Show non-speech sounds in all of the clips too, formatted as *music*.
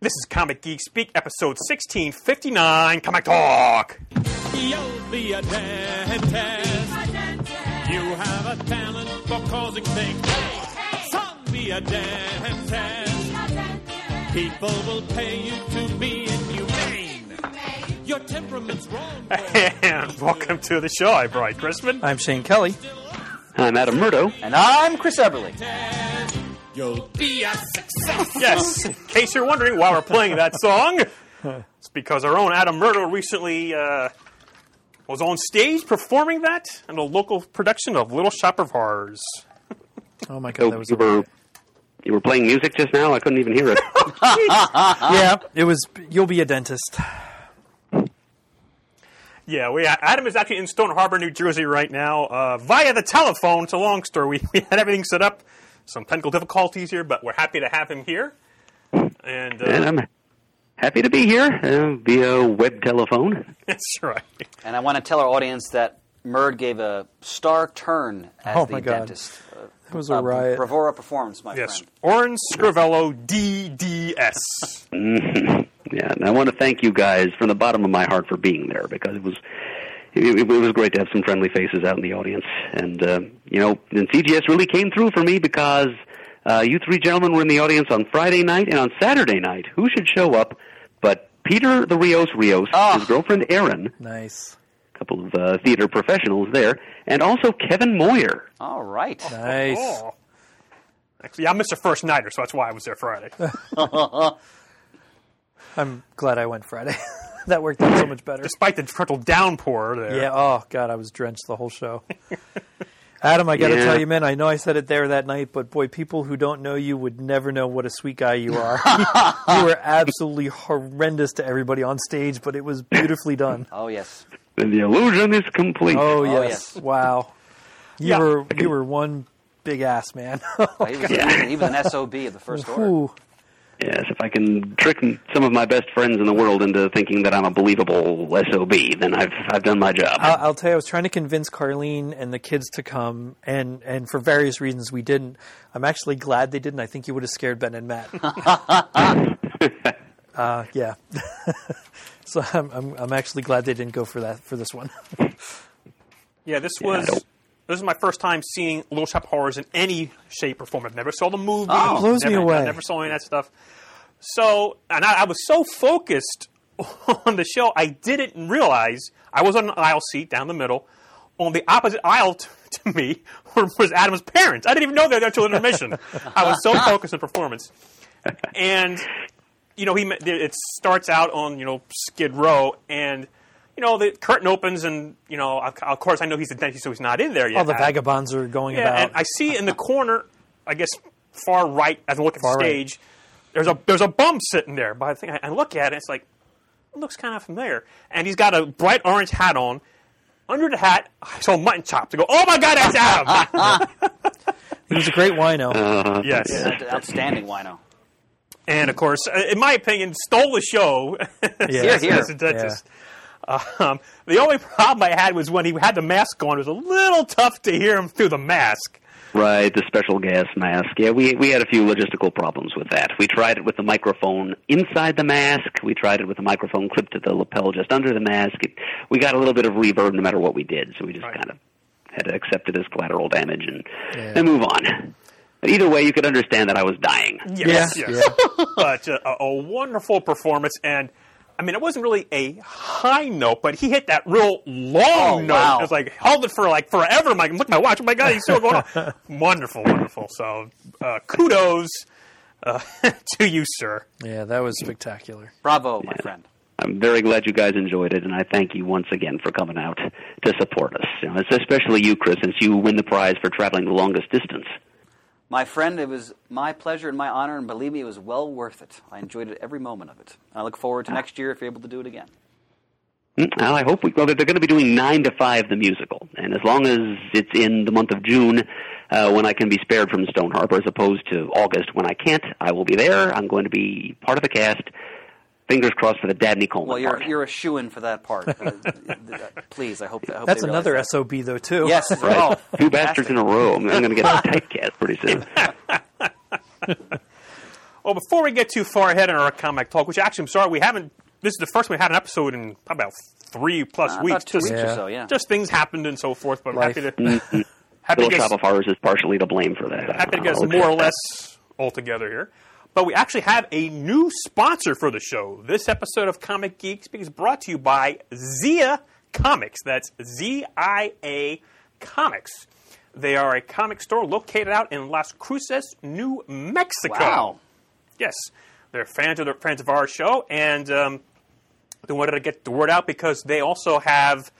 This is Comic Geek Speak, episode 1659, Comic Talk. You'll be a dentist. You have a talent for causing things. Hey, some be a dentist. People will pay you to be inhumane. Your temperament's wrong. boy. *laughs* And welcome to the show. I'm Brian Crispin. I'm Shane Kelly. I'm Adam Murdo. And I'm Chris Everly. You'll be a success. Yes, in case you're wondering why we're playing that song, it's because our own Adam Murdo recently uh, was on stage performing that in a local production of Little Shop of Horrors. *laughs* Oh my god, So that was you were you were playing music just now. I couldn't even hear it. *laughs* yeah. It was. You'll be a dentist. Yeah, we Adam is actually in Stone Harbor, New Jersey right now uh, via the telephone. It's a long story. We, *laughs* we had everything set up, some technical difficulties here, but we're happy to have him here. And, and uh, I'm happy to be here uh, via web telephone. *laughs* that's right. And I want to tell our audience that Murd gave a star turn as Oh the my God. dentist. Uh, It was a riot. Bravura performance, my Yes, friend. Orin Scrivello, DDS. *laughs* Yeah, and I want to thank you guys from the bottom of my heart for being there because it was it, it was great to have some friendly faces out in the audience, and uh, you know, and CGS really came through for me because uh, you three gentlemen were in the audience on Friday night and on Saturday night. Who should show up but Peter the Rios Rios, Ah. his girlfriend Erin, Nice. a couple of uh, theater professionals there, and also Kevin Moyer. All right. Nice. Oh. Actually, I missed Mr. First Nighter, so that's why I was there Friday. *laughs* I'm glad I went Friday. *laughs* that worked out so much better. Despite the torrential downpour there. Yeah. Oh god, I was drenched the whole show. *laughs* Adam, I got to Yeah. tell you, man. I know I said it there that night, but boy, people who don't know you would never know what a sweet guy you are. *laughs* you were absolutely horrendous to everybody on stage, but it was beautifully done. *laughs* Oh, yes. And the illusion is complete. Oh, Oh, yes. yes. Wow. You Yeah. were you were one big ass man. Oh, he, was, he was- he was an SOB of the first order. Ooh. Yes, if I can trick some of my best friends in the world into thinking that I'm a believable SOB, then I've I've done my job. I'll, I'll tell you, I was trying to convince Carlene and the kids to come, and, and for various reasons we didn't. I'm actually glad they didn't. I think you would have scared Ben and Matt. *laughs* uh, yeah. *laughs* so I'm, I'm I'm actually glad they didn't go for that for this one. Yeah, this was don't- this is my first time seeing Little Shop of Horrors in any shape or form. I've never saw the movie. Oh. Blows me away. I never saw any of that stuff. So, and I, I was so focused *laughs* on the show, I didn't realize I was on an aisle seat down the middle. On the opposite aisle t- *laughs* to me was Adam's parents. I didn't even know they were there until intermission. I was so focused on performance. And you know, he it starts out on you know Skid Row, and you know the curtain opens, and you know of of course I know he's the dentist, so he's not in there yet. All the I- vagabonds are going yeah, about. and I see in the corner, I guess far right as I look at Far the right. stage, there's a there's a bum sitting there. But I think I, I look at it, it's like it looks kind of familiar, and he's got a bright orange hat on. Under the hat, I saw mutton chops. I go, oh my god, that's Adam! *laughs* he was a great wino. Uh, *laughs* yes, Out- Outstanding wino. and of course, uh, in my opinion, stole the show. *laughs* Yeah. Here, here. as a dentist. Um, the only problem I had was when he had the mask on. It was a little tough to hear him through the mask. Right, the special gas mask. Yeah, we we had a few logistical problems with that. We tried it with the microphone inside the mask. We tried it with the microphone clipped to the lapel just under the mask. It, we got a little bit of reverb no matter what we did, so we just Right. kind of had to accept it as collateral damage and Yeah. and move on. But either way, you could understand that I was dying. Yes, Yeah, yes. *laughs* but uh, a, a wonderful performance, and I mean, it wasn't really a high note, but he hit that real long Oh, note. wow. It was like held it for like forever. I'm like, look at my watch. Oh my god, he's still going on. *laughs* wonderful, wonderful. So, uh, kudos uh, *laughs* to you, sir. yeah, that was spectacular. Bravo, my friend. I'm very glad you guys enjoyed it, and I thank you once again for coming out to support us. You know, especially you, Chris, since you win the prize for traveling the longest distance. My friend, it was my pleasure and my honor, and believe me, it was well worth it. I enjoyed it every moment of it. I look forward to next year if you're able to do it again. Mm, Well, I hope we. Well, they're going to be doing nine to five the musical, and as long as it's in the month of June, uh, when I can be spared from Stone Harbor, as opposed to August when I can't, I will be there. I'm going to be part of the cast. Fingers crossed for the Dabney Coleman Well, you're part. you're a shoe in for that part. Uh, Please, I hope. I hope That's they another that. SOB though too. Yes, Right. oh, Two bastards in a row. I'm, I'm going to get a *laughs* typecast pretty soon. *laughs* Well, before we get too far ahead in our comic talk, which actually I'm sorry we haven't. This is the first we had an episode in probably about three plus Uh, weeks. about two just, weeks Yeah. or so, yeah. just things happened and so forth. But I'm happy to happy to get Shop of Horrors is partially to blame for that. happy to I'll get us accept more or less all together here. But we actually have a new sponsor for the show. This episode of Comic Geek Speak is brought to you by Zia Comics. That's Z I A Comics. They are a comic store located out in Las Cruces, New Mexico. Wow. Yes, they're fans of the fans of our show, and um, they wanted to get the word out because they also have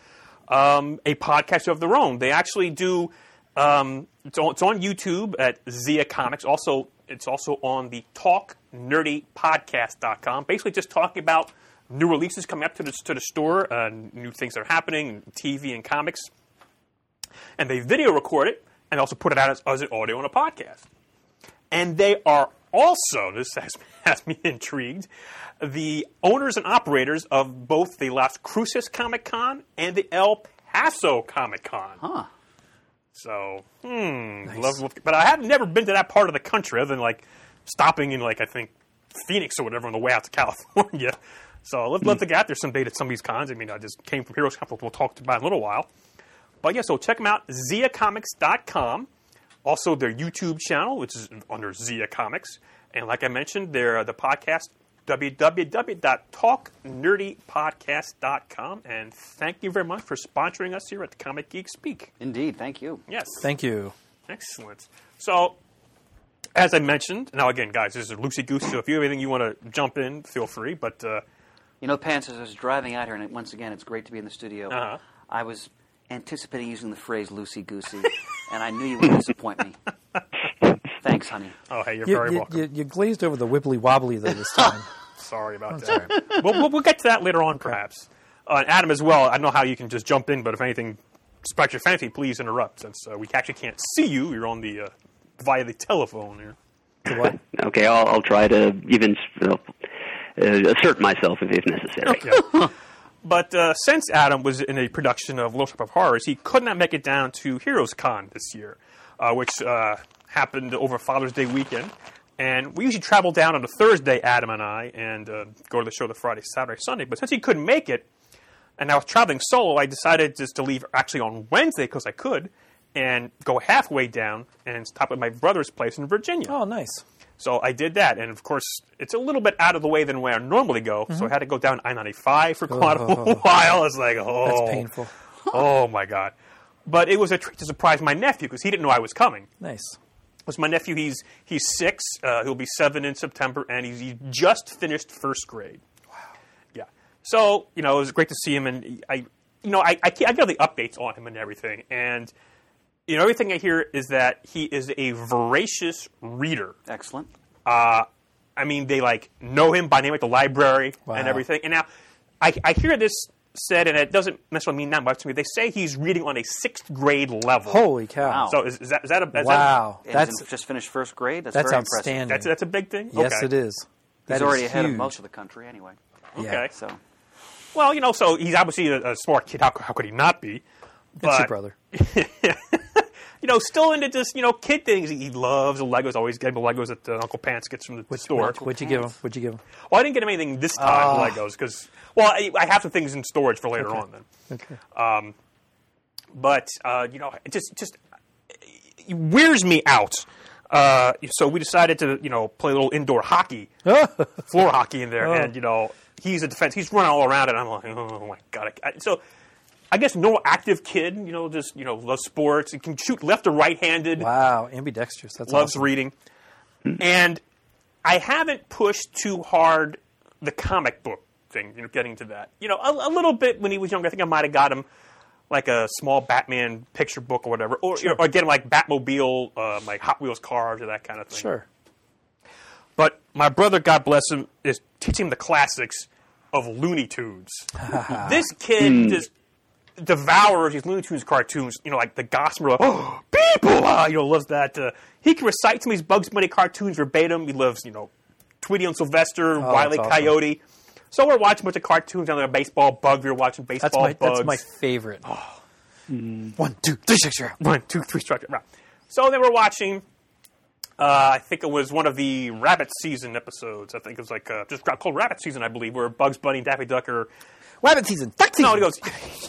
um, a podcast of their own. They actually do. Um, it's, on, it's on YouTube at Zia Comics. Also, it's also on the TalkNerdyPodcast.com. Basically, just talking about new releases coming up to the, to the store, uh, new things that are happening, TV and comics. And they video record it and also put it out as, as an audio on a podcast. And they are also, this has, *laughs* has me intrigued, the owners and operators of both the Las Cruces Comic Con and the El Paso Comic Con. Huh. So, hmm, love, love- but I have never been to that part of the country other than like stopping in like I think Phoenix or whatever on the way out to *laughs* California. So I'd love, love to get out there someday to some of these cons. I mean, I just came from Heroes Con, we'll talk about in a little while. But yeah, so check them out, ziacomics.com. Also, their YouTube channel, which is under Zia Comics. And like I mentioned, their uh, the podcast, www.talknerdypodcast.com. And thank you very much for sponsoring us here at the Comic Geek Speak. Indeed. Thank you. Yes. Thank you. Excellent. So, as I mentioned, now again, guys, this is loosey goosey. So if you have anything you want to jump in, feel free. But uh, You know, Pants, as I was driving out here, and once again, it's great to be in the studio. Uh-huh. I was anticipating using the phrase loosey goosey, and I knew you would disappoint me. *laughs* Thanks, honey. oh, hey, you're You, very you, welcome. you, you glazed over the wibbly wobbly though this *laughs* time. Sorry about that. we'll, we'll, we'll get to that later on, perhaps. Uh, Adam as well. I don't know how you can just jump in, but if anything strikes your fancy, please interrupt, since uh, we actually can't see you. You're on the uh, via the telephone here. What? *laughs* Okay, I'll, I'll try to even uh, uh, assert myself if, if necessary. Yeah. *laughs* but uh, since Adam was in a production of Little Shop of Horrors, he could not make it down to Heroes Con this year, uh, which uh, happened over Father's Day weekend. And we usually travel down on a Thursday, Adam and I, and uh, go to the show the Friday, Saturday, Sunday. But since he couldn't make it, and I was traveling solo, I decided just to leave actually on Wednesday because I could, and go halfway down and stop at my brother's place in Virginia. Oh, nice. So I did that, and of course, it's a little bit out of the way than where I normally go. So I had to go down I ninety five for quite a Oh. *laughs* while. It's like, *laughs* oh, That's painful. Oh my god! But it was a treat to surprise my nephew because he didn't know I was coming. Nice. Because my nephew, he's he's six. Uh, he'll be seven in September, and he's, he just finished first grade. Wow. Yeah. So you know, it was great to see him, and I, you know, I I, I get the updates on him and everything, and you know, everything I hear is that he is a voracious reader. Excellent. Uh, I mean, they like know him by name at the library Wow. and everything. And now, I, I hear this said, and it doesn't necessarily mean that much to me. They say he's reading on a sixth grade level. Holy cow. Wow. So is, is that is that a is that- wow. And That's he's just finished first grade. That's, that's very outstanding. impressive. that's that's a big thing. yes, okay. it is. That He's is already ahead of most of the country, anyway. Yeah. Okay. So Well, you know, so he's obviously a, a smart kid. How, how could he not be? It's your brother. *laughs* You know, still into just you know kid things. He loves the Legos. Always getting the Legos that uh, Uncle Pants gets from the store. What'd you give him? What'd you give him? Well, I didn't get him anything this time, Ah. Legos, because well, I, I have some things in storage for later on. Then, Okay. but uh, you know, it just just it wears me out. Uh, so we decided to you know play a little indoor hockey, *laughs* floor hockey in there, Oh. and you know he's a defense. He's running all around and I'm like, oh my god! I- so. I guess no active kid, you know, just you know, loves sports. He can shoot left or right-handed. wow. Ambidextrous. That's loves awesome. reading. And I haven't pushed too hard the comic book thing, you know, getting to that. You know, a, a little bit when he was younger. I think I might have got him like a small Batman picture book or whatever, or, or get him like Batmobile, uh, like Hot Wheels cars or that kind of thing. Sure. But my brother, God bless him, is teaching him the classics of Looney Tunes. *laughs* this kid just devours these Looney Tunes cartoons. You know, like the Gossamer, like, oh, people, ah, you know, loves that. Uh, he can recite some of these Bugs Bunny cartoons verbatim. He loves, you know, Tweety and Sylvester, Wiley that's awesome. Coyote. So we're watching a bunch of cartoons on there. Baseball Bug. We're watching baseball That's my bugs. that's my favorite. One, two, three, out. One, two, three, strike. Right. So then we're watching Uh, I think it was one of the Rabbit Season episodes. I think it was like uh, just called Rabbit Season, I believe, where Bugs Bunny and Daffy Duck are. Rabbit season. Duck season. No, he goes,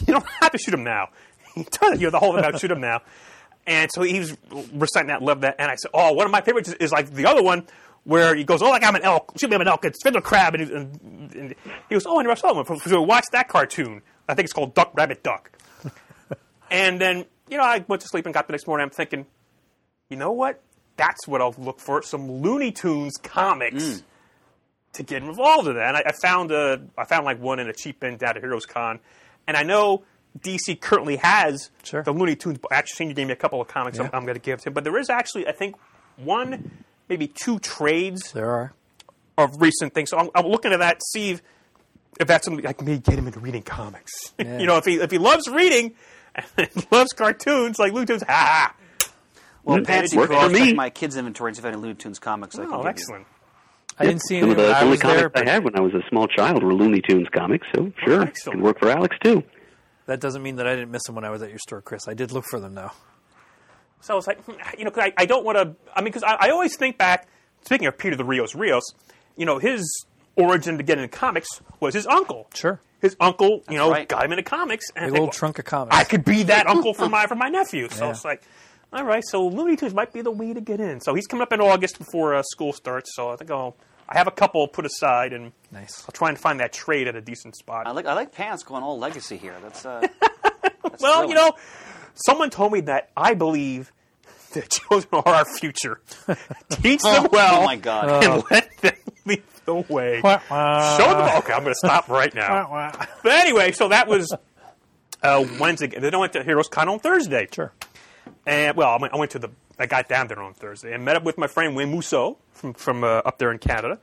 *laughs* you don't have to shoot him now. *laughs* He does, you know, the whole thing about shoot him now. And so he was reciting that, love that. And I said, oh, one of my favorites is, is like the other one where he goes, oh, like I'm an elk. Shoot me, I'm an elk. It's Fiddler Crab. And, and, and he goes, oh, and I never saw one. So watch that cartoon. I think it's called Duck, Rabbit, Duck. *laughs* and then, you know, I went to sleep and got the next morning. I'm thinking, you know what? That's what I'll look for. Some Looney Tunes comics mm. To get involved in that. And I, I found a, I found like one in a cheap bin down at Heroes Con, and I know DC currently has Sure. the Looney Tunes. Actually, Senior gave me a couple of comics I'm, I'm going to give to him, but there is actually, I think, one, maybe two trades There are. of recent things. So I'm, I'm looking at that, see if, if that's something I can maybe get him into reading comics. *laughs* Yeah. you know, if he if he loves reading and *laughs* loves cartoons like Looney Tunes, ha! Well, Patsy, worked I'll for me. check my kids' inventory and see if any Looney Tunes comics I oh, can Oh, give you. Excellent. I didn't see Some any of the I only comics there, I had when I was a small child were Looney Tunes comics, so sure, excellent. can work for Alex too. that doesn't mean that I didn't miss them when I was at your store, Chris. I did look for them though. So I was like, hmm, you know, 'cause I, I don't want to. I mean, because I, I always think back. Speaking of Peter the Rios Rios, you know, his origin to get into comics was his uncle. Sure. His uncle, you know, right. got him into comics. And I Big think, old well, trunk of comics. I could be that *laughs* uncle for my for my nephew. So Yeah. it's like, all right, so Looney Tunes might be the way to get in. So he's coming up in August before uh, school starts. So I think I'll I have a couple put aside, and Nice. I'll try and find that trade at a decent spot. I like I like Pants going all legacy here. That's uh, *laughs* that's well, thrilling. you know, someone told me that I believe that *laughs* children are our future. *laughs* Teach them well. oh my God. and let them lead the way. Show them. Okay, I'm going to stop right now. But anyway, so that was uh, Wednesday. Then I went to Heroes Con on Thursday. Sure. And well, I went, I went to the. I got down there on Thursday and met up with my friend Wayne Musso from from uh, up there in Canada.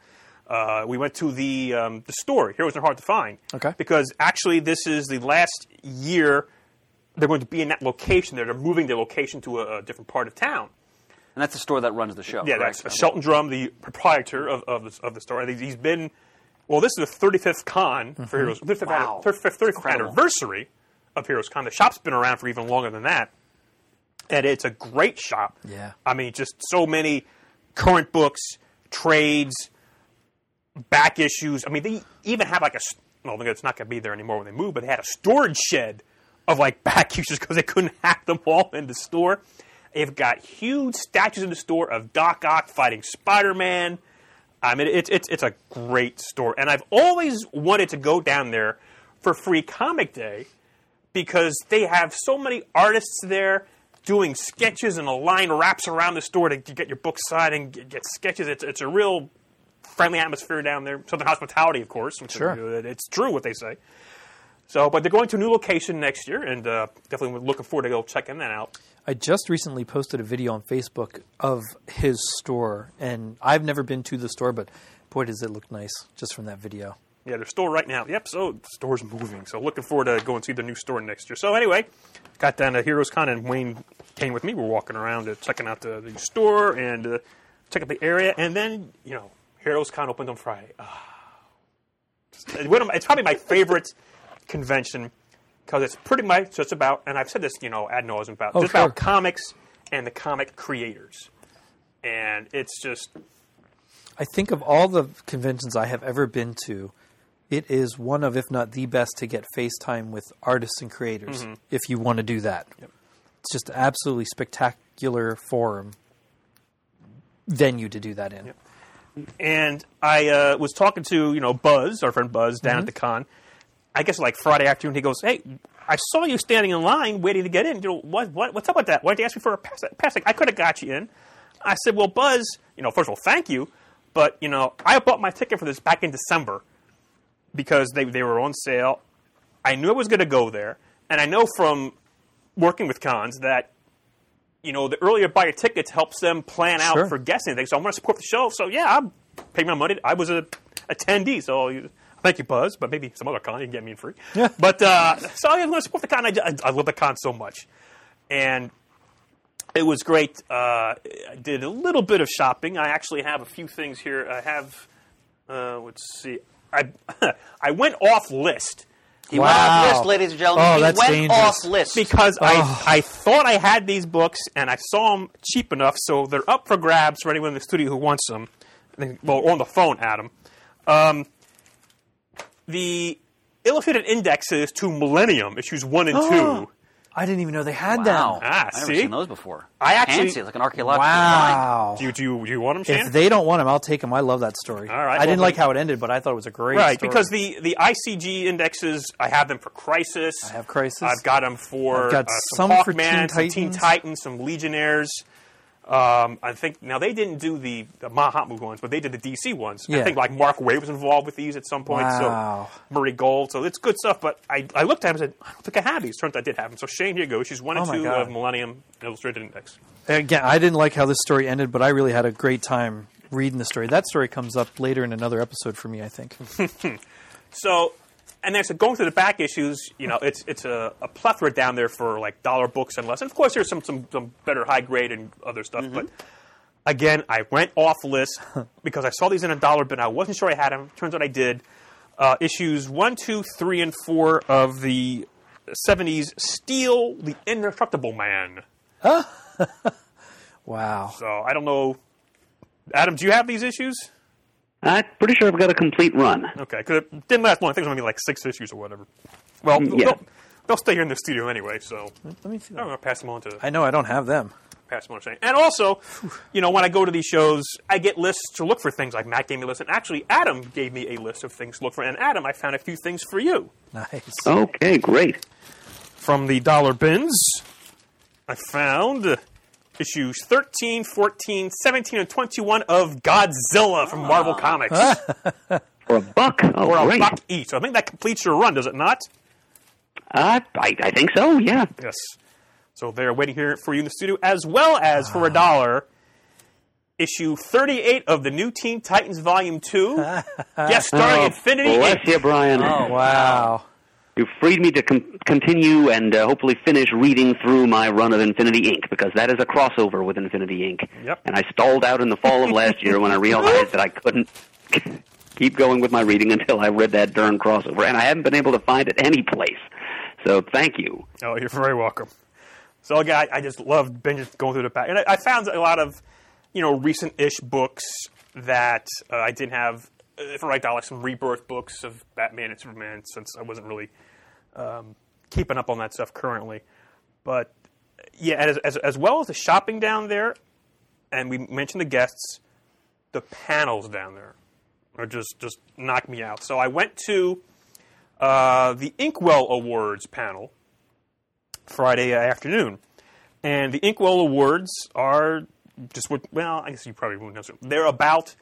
Uh, we went to the um, the store. Heroes are hard to find. Okay. Because actually, this is the last year they're going to be in that location. They're moving their location to a, a different part of town. and that's the store that runs the show. Yeah, correct? that's Shelton Drum, the proprietor of, of, the, of the store. I He's been, well, this is the 35th con for Heroes, 35th, Wow. 35th, 35th anniversary of Heroes Con. The shop's been around for even longer than that. And it's a great shop. Yeah. I mean, just so many current books, trades, back issues. I mean, they even have like a well, it's not going to be there anymore when they move, but they had a storage shed of like *laughs* back issues because they couldn't hack them all in the store. They've got huge statues in the store of Doc Ock fighting Spider Man. I mean, it's, it's, it's a great store. And I've always wanted to go down there for Free Comic Day because they have so many artists there doing sketches and a line wraps around the store to, get your book signed and get, get sketches. It's, it's a real friendly atmosphere down there. Southern hospitality, of course. which is- Sure. It's true what they say. So, but they're going to a new location next year, and uh, definitely looking forward to go checking that out. I just recently posted a video on Facebook of his store, and I've never been to the store, but boy, does it look nice just from that video. Yeah, their store right now. Yep, so the store's moving. So looking forward to going to see the new store next year. So anyway, got down to Heroes Con and Wayne came with me. We're walking around uh, checking out the, the store and uh, checking out the area. And then, you know, Heroes Con opened on Friday. Ah. Just- one of my- it's probably my favorite convention because it's pretty much just about, and I've said this, you know, ad nauseum about, Oh, just sure. about comics and the comic creators. And it's just, I think of all the conventions I have ever been to, it is one of, if not the best, to get FaceTime with artists and creators Mm-hmm. if you want to do that. It's just absolutely spectacular forum venue to do that in. and I uh, was talking to you know Buzz, our friend Buzz, down at the con. I guess like Friday afternoon, he goes, "Hey, I saw you standing in line waiting to get in. You know what? what what's up with that? Why didn't you ask me for a pass? pass? I could have got you in." I said, "Well, Buzz, you know, first of all, thank you, but you know, I bought my ticket for this back in December because they they were on sale. I knew I was going to go there, and I know from working with cons that." You know, the earlier buy your tickets helps them plan out Sure. for guests and things. So I want to support the show. So yeah, I'm paying my money. I was a attendee, so you, thank you, Buzz. But maybe some other con you can get me in free. Yeah. But uh, so I'm going to support the con. I, I, I love the con so much, and it was great. Uh, I did a little bit of shopping. I actually have a few things here. I have. Uh, let's see. I *laughs* I went off list He went off Wow. list, ladies and gentlemen. Oh, he that's went dangerous. off list. because Oh. I, I thought I had these books and I saw them cheap enough, so they're up for grabs for anyone in the studio who wants them. They- Well, on the phone, Adam. Um, the illustrated indexes to Millennium, issues one and *gasps* two. I didn't even know they had wow. them. Ah, I've never see? seen those before. I actually- Fancy, like an archaeological find. Wow. Do you, do you, do you want them, Shannon? If they don't want them, I'll take them. I love that story. All right, I didn't like how it ended, but I thought it was a great story. Right, story. because the, the ICG indexes, I have them for Crisis. I have Crisis. I've got them for I've got uh, some, some for Hawkman, Teen some Teen Titans. Titans, some Legionnaires. Um, I think now they didn't do the, the Mahatma ones, but they did the DC ones. I think like Mark Waid was involved with these at some point. Wow. So Murray Gold, so it's good stuff. But I, I looked at him and said, I don't think I have these. Turns out I did have them. So Shane, here you go. She's one and Oh two God. of Millennium Illustrated Index. Again, I didn't like how this story ended, but I really had a great time reading the story. That story comes up later in another episode for me, I think. *laughs* So, and then so going through the back issues, you know, it's it's a, a plethora down there for like dollar books and less. And of course, there's some some, some better high grade and other stuff. But again, I went off list *laughs* because I saw these in a dollar bin. I wasn't sure I had them. Turns out I did. Uh, issues one, two, three, and four of the '70s Steel, the Indestructible Man. Huh? *laughs* wow. So I don't know. Adam, do you have these issues? I'm pretty sure I've got a complete run. Okay, because it didn't last long. I think it was only like six issues or whatever. Well, Mm, yeah. they'll, they'll stay here in the studio anyway, so Let me see I'm going to pass them on to I know I don't have them. pass them on to Shane. And also, you know, when I go to these shows, I get lists to look for things. Like Matt gave me a list, and actually Adam gave me a list of things to look for. And Adam, I found a few things for you Nice. Okay, great. from the dollar bins. I found uh, issues 13, 14, 17, and 21 of Godzilla from Marvel Comics. *laughs* For a buck. Oh, or a great. buck each. So I think that completes your run, does it not? Uh, I, I think so, yeah. Yes. So they're waiting here for you in the studio, as well as for a dollar, issue 38 of the new Teen Titans Volume 2, *laughs* guest starring Oh, Infinity Bless Inc. you, Brian. Oh, Wow. You freed me to com- continue and uh, hopefully finish reading through my run of Infinity Inc. because that is a crossover with Infinity Inc. Yep. And I stalled out in the fall of last year when I realized that I couldn't *laughs* keep going with my reading until I read that darn crossover, and I haven't been able to find it any place. So thank you. Oh, you're very welcome. So again, I, I just loved binging going through the back, and I, I found a lot of, you know, recent-ish books that uh, I didn't have uh, for right dollar. Some rebirth books of Batman and Superman, since I wasn't really um, keeping up on that stuff currently. But yeah, as, as as well as the shopping down there, and we mentioned the guests, the panels down there are just just knock me out. So I went to uh, the Inkwell Awards panel Friday afternoon. And the Inkwell Awards are just what, well, I guess you probably won't know. so- They're about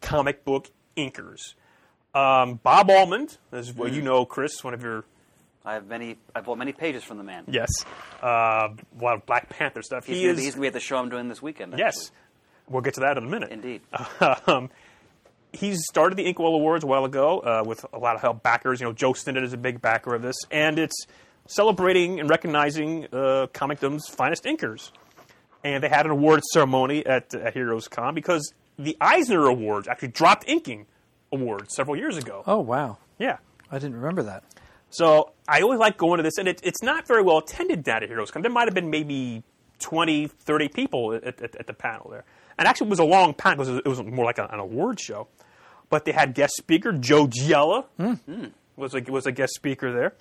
comic book inkers. Um, Bob Almond, as well you know, Chris, one of your, I have many. I've bought many pages from the man. yes, uh, a lot of Black Panther stuff. He's he gonna, is, he's gonna be at the show I'm doing this weekend. yes, we'll get to that in a minute. actually. indeed. *laughs* um, he's started the Inkwell Awards a while ago uh, with a lot of help backers. You know, Joe Sinnott is a big backer of this, and it's celebrating and recognizing uh, Comicdom's finest inkers. And they had an awards ceremony at, at Heroes Con because the Eisner Awards actually dropped inking awards several years ago. Oh, wow. Yeah. I didn't remember that. So I always like going to this, and it, it's not very well attended down at Heroes Con. There might have been maybe 20, 30 people at, at, at the panel there. And actually, it was a long panel because it was more like a, an award show. But they had guest speaker Joe Giella hmm. Hmm. was a, was a guest speaker there.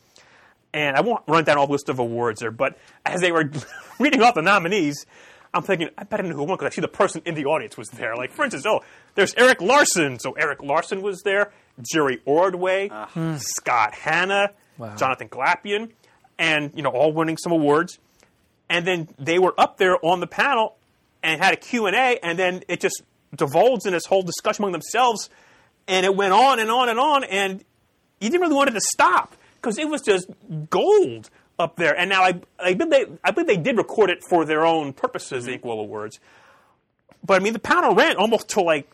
And I won't run down all the list of awards there, but as they were *laughs* reading off the nominees, I'm thinking, I bet I knew who won because I see the person in the audience was there. Like, for instance, oh, there's Erik Larsen. So Erik Larsen was there, Jerry Ordway, ah. Scott Hanna, Wow. Jonathan Glapion, and, you know, all winning some awards. And then they were up there on the panel and had a Q&A, and then it just divulged in this whole discussion among themselves, and it went on and on and on, and you didn't really want it to stop because it was just gold up there. And now I, I believe they, I believe they did record it for their own purposes, mm-hmm. the Inkwell Awards. But I mean, the panel ran almost to like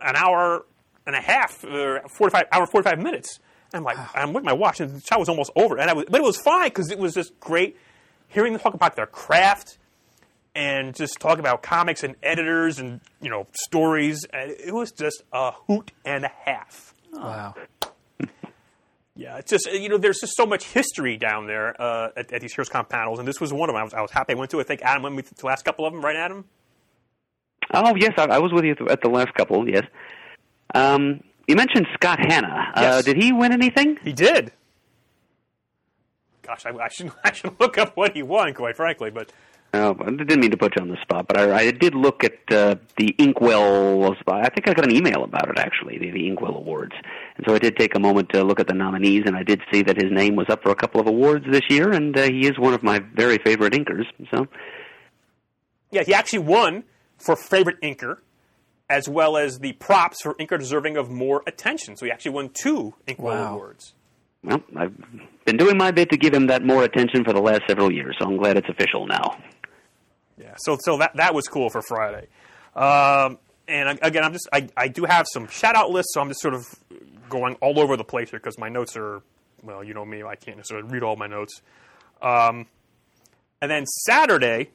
an hour and a half, or forty-five hour, forty-five minutes. And I'm like, I'm with my watch, and the show was almost over. And I was, but it was fine because it was just great hearing them talk about their craft and just talk about comics and editors and you know stories. And it was just a hoot and a half. Wow. Yeah, it's just you know, there's just so much history down there uh, at, at these HeroesCon panels, and this was one of them. I was, I was happy I went to. I think Adam went with the last couple of them, right, Adam? Oh yes, I, I was with you at the last couple. Yes. Um, you mentioned Scott Hanna. Uh, Yes. did he win anything? He did. Gosh, I, I should *laughs* I should look up what he won, quite frankly, but Oh, I didn't mean to put you on the spot, but I, I did look at uh, the Inkwell. I think I got an email about it actually, the, the Inkwell Awards, and so I did take a moment to look at the nominees, and I did see that his name was up for a couple of awards this year, and uh, he is one of my very favorite inkers. So, yeah, he actually won for favorite inker, as well as the props for inker deserving of more attention. So he actually won two Inkwell Wow. awards. well, I've been doing my bit to give him that more attention for the last several years, so I'm glad it's official now. Yeah, so so that that was cool for Friday. Um, and I- again, I'm just I, I do have some shout out lists, so I'm just sort of going all over the place here because my notes are well, you know me, I can't necessarily read all my notes. Um, and then Saturday,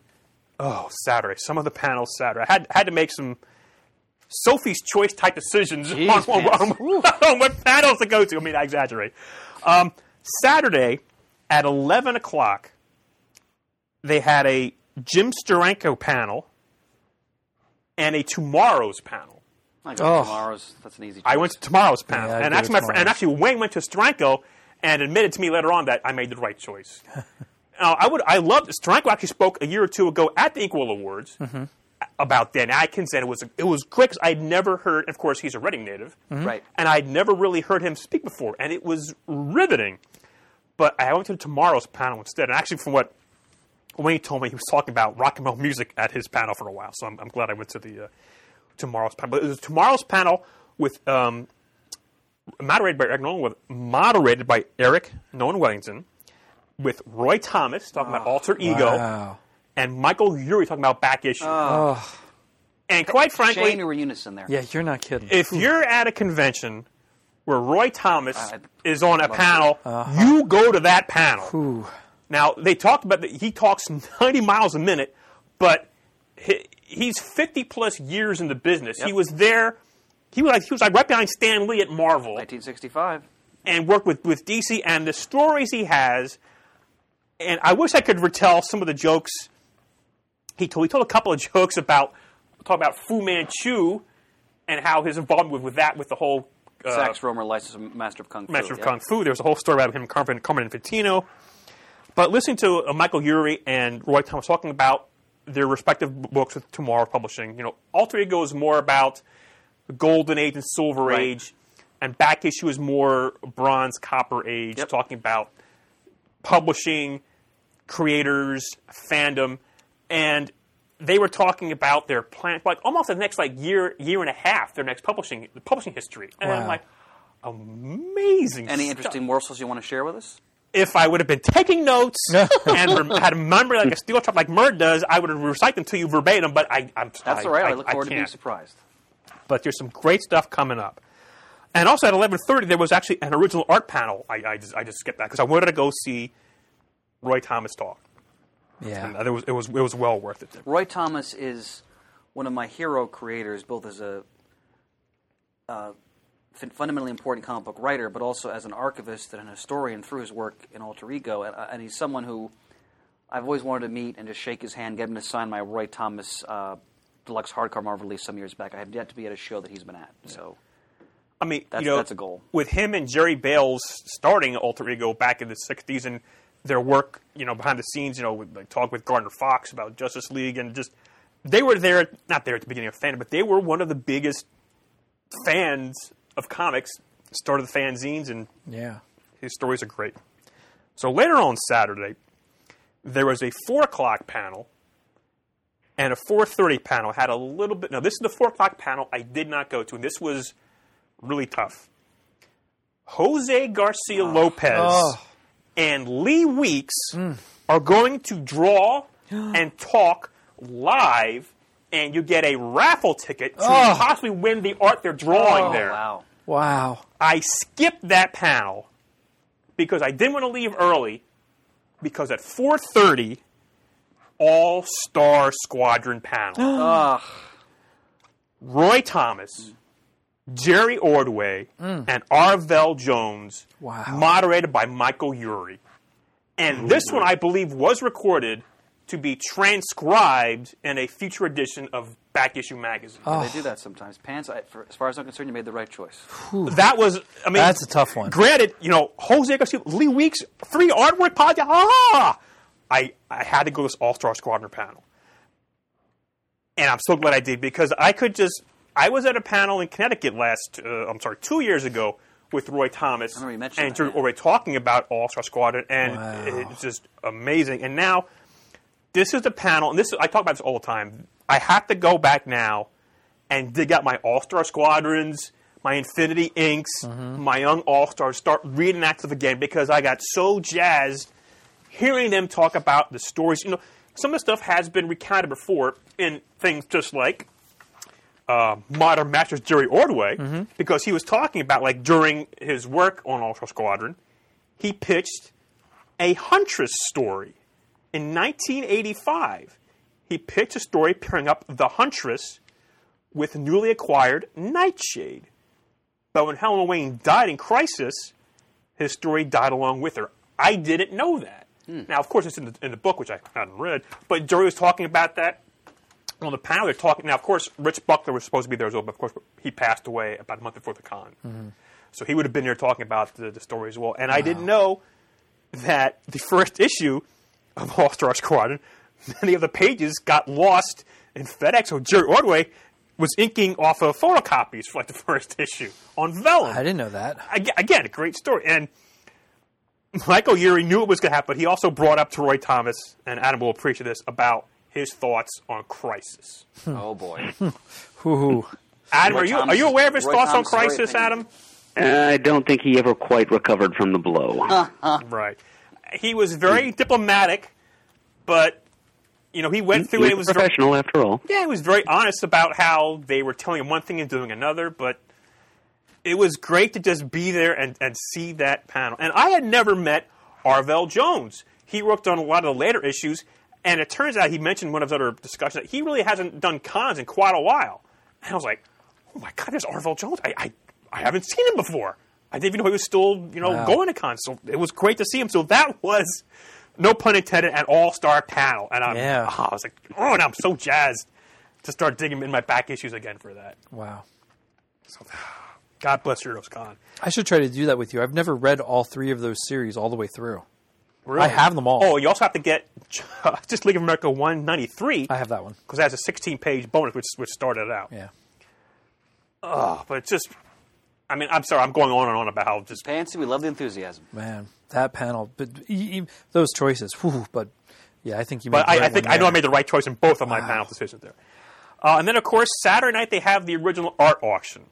oh Saturday, some of the panels Saturday, I had had to make some Sophie's choice type decisions on, Jeez, on, Vance. *laughs* on- on what panels to go to. I mean, I exaggerate. Um, Saturday at 11 o'clock, they had a Jim Steranko panel and a TwoMorrows panel. I go Oh. TwoMorrows. That's an easy. I went to TwoMorrows panel, Yeah, and actually, to my fr- and actually Wayne went to Steranko and admitted to me later on that I made the right choice. *laughs* now, I would, I loved Steranko actually spoke a year or two ago at the Inkwell Awards Mm-hmm. About Dan Adkins, and it was it was because I'd never heard. Of course, he's a Reading native, Mm-hmm. Right. and I'd never really heard him speak before, and it was riveting. But I went to TwoMorrows panel instead, and actually, from what Wayne told me, he was talking about rock and roll music at his panel for a while. So I'm, I'm glad I went to the uh, TwoMorrows panel. But it was TwoMorrows panel with um, moderated by Eric Nolen, with moderated by Eric Nolen-Weathington, with Roy Thomas talking about alter ego, Wow. And Michael Eury talking about back issue. Oh, and quite frankly, Shane, you were unison there. yeah, you're not kidding. if you're at a convention where Roy Thomas I- is on a love panel, Uh-huh. you go to that panel. Ooh. Now they talked about that he talks *laughs* 90 miles a minute, but he, he's 50 plus years in the business. He Yep. was there. He was like he was like right behind Stan Lee at Marvel 1965. and worked with with DC and the stories he has. And I wish I could retell some of the jokes he told. He told a couple of jokes about talk about Fu Manchu and how his involvement with, with that with the whole uh, Sax Rohmer, licensed master of kung fu. Master of yeah. Kung Fu. There was a whole story about him, Carmen, Carmine Infantino. But listening to uh, Michael Eury and Roy Thomas talking about their respective books with TwoMorrows Publishing, you know, Alter Ego is more about the Golden Age and Silver Right. Age, and back issue is more Bronze, Copper Age, Yep. talking about publishing, creators, fandom, and they were talking about their plan, like almost the next like year, year and a half, their next publishing, the publishing history, and I'm like, amazing. Any stuff. interesting morsels you want to share with us? If I would have been taking notes *laughs* and rem- had remembered like a steel trap like Murd does, I would have recited them to you verbatim. But I, I'm That's I, all right. I, I, look forward to being surprised. But there's some great stuff coming up. And also at 11:30, there was actually an original art panel. I, I just I just skipped that because I wanted to go see Roy Thomas talk. Yeah. And it was it was it was well worth it. Roy Thomas is one of my hero creators, both as a uh, fundamentally important comic book writer, but also as an archivist and an historian through his work in Alter Ego. And, uh, and he's someone who I've always wanted to meet and just shake his hand, get him to sign my Roy Thomas uh, deluxe hardcover Marvel release some years back. I have yet to be at a show that he's been at. So I mean, That's- you know, that's a goal. With him and Jerry Bails starting Alter Ego back in the '60s, and their work, you know, behind the scenes, you know, with, like, talk with Gardner Fox about Justice League, and just they were there, not there at the beginning of fandom, but they were one of the biggest fans of comics. Started the fanzines, and Yeah. his stories are great. So later on Saturday, there was a four o'clock panel and a four thirty panel. Had a little bit. Now this is the four o'clock panel I did not go to, and this was really tough. Jose Garcia ah. Lopez Oh. And Lee Weeks are going to draw *gasps* and talk live, and you get a raffle ticket to Oh. possibly win the art they're drawing oh, there. wow. Wow. I skipped that panel because I didn't want to leave early because at 4:30 All Star Squadron panel. *gasps* Ugh. Roy Thomas, Jerry Ordway, and Arvell Jones, Wow. moderated by Michael Eury. And this one, I believe, was recorded to be transcribed in a future edition of Back Issue Magazine. They do that sometimes. Pants, I, for, as far as I'm concerned, you made the right choice. That was, I mean, That's a tough one. Granted, you know, Jose Garcia, Lee Weeks, free artwork podcast. Ah! I, I had to go to this All Star Squadron panel. And I'm so glad I did because I could just. I was at a panel in Connecticut last, uh, I'm sorry, two years ago with Roy Thomas remember you mentioned and that, Drew yeah. Talking about All Star Squadron, and Wow. it's just amazing. And now, this is the panel, and this I talk about this all the time. I have to go back now and dig out my All Star Squadrons, my Infinity Inks, Mm-hmm. my Young All Stars, start reading that stuff again because I got so jazzed hearing them talk about the stories. You know, some of the stuff has been recounted before in things just like uh, Modern Masters Jerry Ordway, Mm-hmm. because he was talking about like during his work on Ultra Squadron, he pitched a Huntress story in 1985. He pitched a story pairing up the Huntress with newly acquired Nightshade. But when Helen Wayne died in Crisis, his story died along with her. I didn't know that. Now, of course, it's in the, in the book, which I hadn't read, but Jerry was talking about that on the panel. They're talking now. Of course, Rich Buckler was supposed to be there as well, but of course, he passed away about a month before the con. So he would have been there talking about the, the story as well. And I didn't know that the first issue of All Star Squadron, many of the pages got lost in FedEx. So Jerry Ordway was inking off of photocopies for like the first issue on vellum. I didn't know that. Aga- again, a great story. And Michael Eury knew it was going to happen, but he also brought up to Roy Thomas, and Adam will appreciate this, about his thoughts on Crisis. *laughs* oh boy. *laughs* Ooh. Adam, Roy are you Thomas- are you aware of his Roy thoughts Thomas on very Crisis, Adam? Uh, I don't think he ever quite recovered from the blow. *laughs* Right. He was very mm. diplomatic, but you know he went mm, through He it. It was was a professional after all. Yeah, he was very honest about how they were telling him one thing and doing another, but it was great to just be there and, and see that panel. And I had never met Arvell Jones. He worked on a lot of the later issues, and it turns out he mentioned one of his other discussions that he really hasn't done cons in quite a while. And I was like, oh my God, there's Arvell Jones. I, I, I haven't seen him before. I didn't even know he was still, you know, Wow. going to cons. So it was great to see him. So that was, no pun intended, an all-star panel. And I'm, Yeah. Ah, I was like, oh, and I'm so jazzed to start digging in my back issues again for that. Wow. *sighs* God bless Heroes Con. I should try to do that with you. I've never read all three of those series all the way through. Really? I have them all. Oh, you also have to get *laughs* just League of America 193 I have that one. because it has a 16 page bonus, which, which started it out. Yeah. Oh, but it's just, I mean, I'm sorry, I'm going on and on about how just Fancy, we love the enthusiasm. Man, that panel, but e- e- those choices, whew, but yeah, I think you. But made the I, I think one I know I made the right choice in both of my Wow. panel decisions there. Uh, and then, of course, Saturday night they have the original art auction.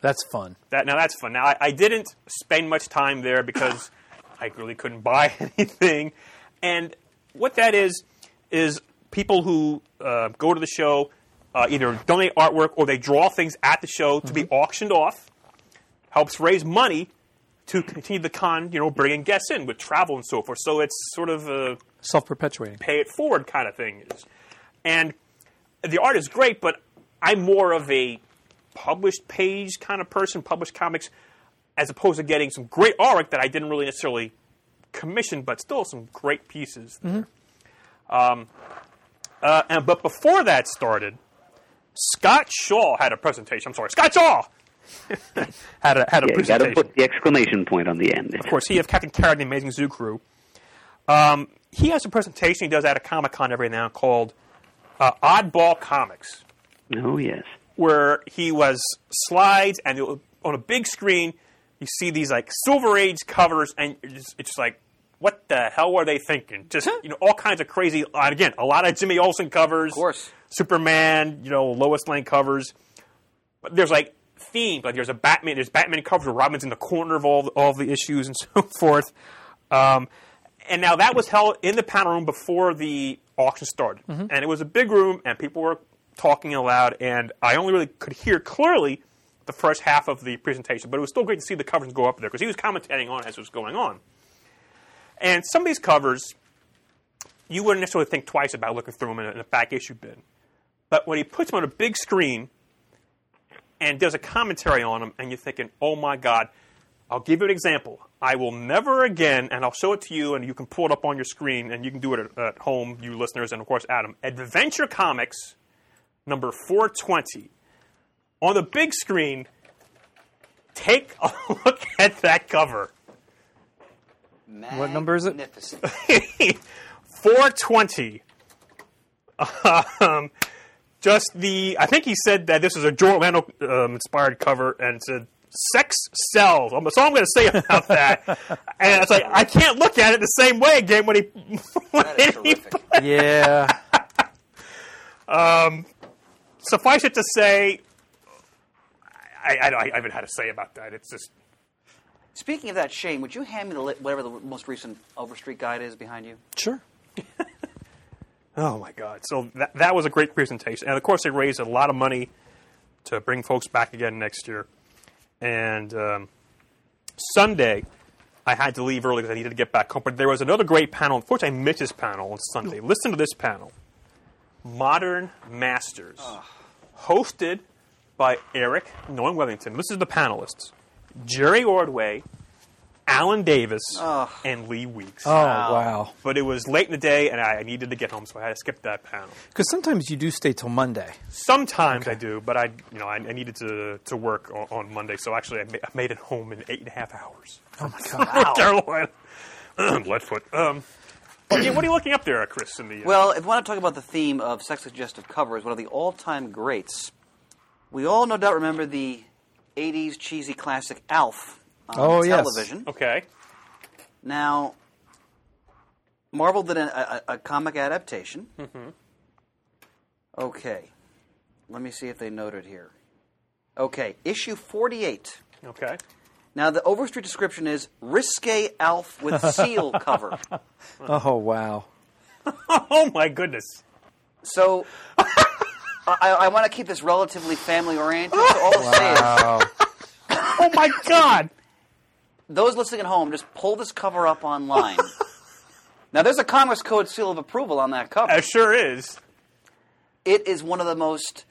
That's fun. That now that's fun. Now I, I didn't spend much time there because *laughs* I really couldn't *laughs* buy anything. And what that is is people who uh, go to the show uh, either donate artwork or they draw things at the show to be auctioned off. Helps raise money to continue the con. You know, bringing guests in with travel and so forth. So it's sort of a Self perpetuating. pay it forward kind of thing is. And the art is great, but I'm more of a published page kind of person, published comics, as opposed to getting some great artwork that I didn't really necessarily commission, but still some great pieces. There. Um, uh, and but before that started, Scott Shaw had a presentation. I'm sorry, Scott Shaw *laughs* had a had a Yeah, you got to put the exclamation point on the end. Of course, he of Captain Carrot, and the Amazing Zoo Crew. Um, he has a presentation he does at a Comic Con every now and called uh, Oddball Comics, Oh yes. where he was slides and on a big screen you see these like Silver Age covers, and it's it's like, what the hell were they thinking? Just you know, all kinds of crazy. And again, a lot of Jimmy Olsen covers, Of course. Superman, you know, Lois Lane covers. But there's like themes, like there's a Batman, there's Batman covers where Robin's in the corner of all all the issues and *laughs* so forth. Um, and now that was held in the panel room before the auction started, and it was a big room, and people were talking aloud, and I only really could hear clearly the first half of the presentation, but it was still great to see the covers go up there because he was commentating on as it was going on. And some of these covers, you wouldn't necessarily think twice about looking through them in a, in a back issue bin. But when he puts them on a big screen and does a commentary on them, and you're thinking, oh my God. I'll give you an example. I will never again, and I'll show it to you, and you can pull it up on your screen, and you can do it at, at home, you listeners, and of course, Adam. Adventure Comics, number 420. On the big screen, take a *laughs* look at that cover. What number is it? *laughs* Magnificent. 420. Um, just the, I think he said that this is a Joe Orlando um, inspired cover, and it said sex sells. Um, That's all I'm going to say about that. *laughs* and it's like, I can't look at it the same way again when he. When That is he terrific. Yeah. suffice it to say, I, I, I haven't had a say about that. It's just. Speaking of that, Shane, would you hand me the li- whatever the most recent Overstreet guide is behind you? Sure. *laughs* Oh my God! So that that was a great presentation, and of course they raised a lot of money to bring folks back again next year. And um, Sunday, I had to leave early because I needed to get back home. But there was another great panel. Unfortunately, I missed this panel on Sunday. Listen to this panel: Modern Masters, hosted by Eric Nolen-Weathington. This is the panelists: Jerry Ordway, Alan Davis, and Lee Weeks. Oh wow. But it was late in the day, and I needed to get home, so I had to skip that panel. Because sometimes you do stay till Monday. Sometimes I do, but I, you know, I, I needed to to work on, on Monday, so actually I, ma- I made it home in eight and a half hours. Oh my *laughs* god. North Carolina, Leadfoot. *clears throat* Um, okay, what are you looking up there, Chris? In the uh, Well, if we want to talk about the theme of sex suggestive covers, one of the all-time greats, we all no doubt remember the '80s cheesy classic Alf on Oh, yes. television. okay, Now, Marvel did a, a, a comic adaptation. Mm-hmm. Okay, let me see if they noted here. Okay, issue 48. okay. Now, the Overstreet description is risque Alf with *laughs* seal cover. Oh wow. *laughs* Oh my goodness! So, *laughs* I, I want to keep this relatively family oriented. So all I'll say is, Oh my God! those listening at home, just pull this cover up online. *laughs* now, there's a Comics Code seal of approval on that cover. It sure is. It is one of the most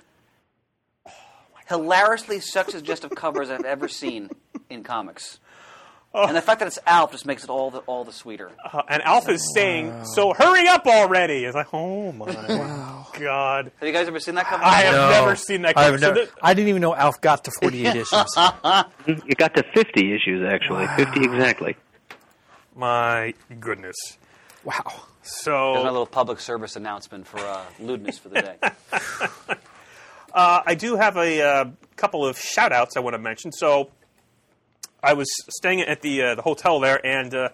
hilariously sex suggestive covers I've ever seen in comics. And the fact that it's Alf just makes it all the all the sweeter. Uh, and Alf is saying, "So hurry up already!" It's like, oh my God! Have you guys ever seen that cover? I have No. never seen that. I've cover. So never, thi- I didn't even know Alf got to 48 *laughs* issues. It got to 50 issues, actually. 50 exactly. my goodness. Wow. There's my So little public service announcement for uh, lewdness for the day. *laughs* uh, I do have a uh, couple of shout outs I want to mention. So I was staying at the uh, the hotel there, and uh,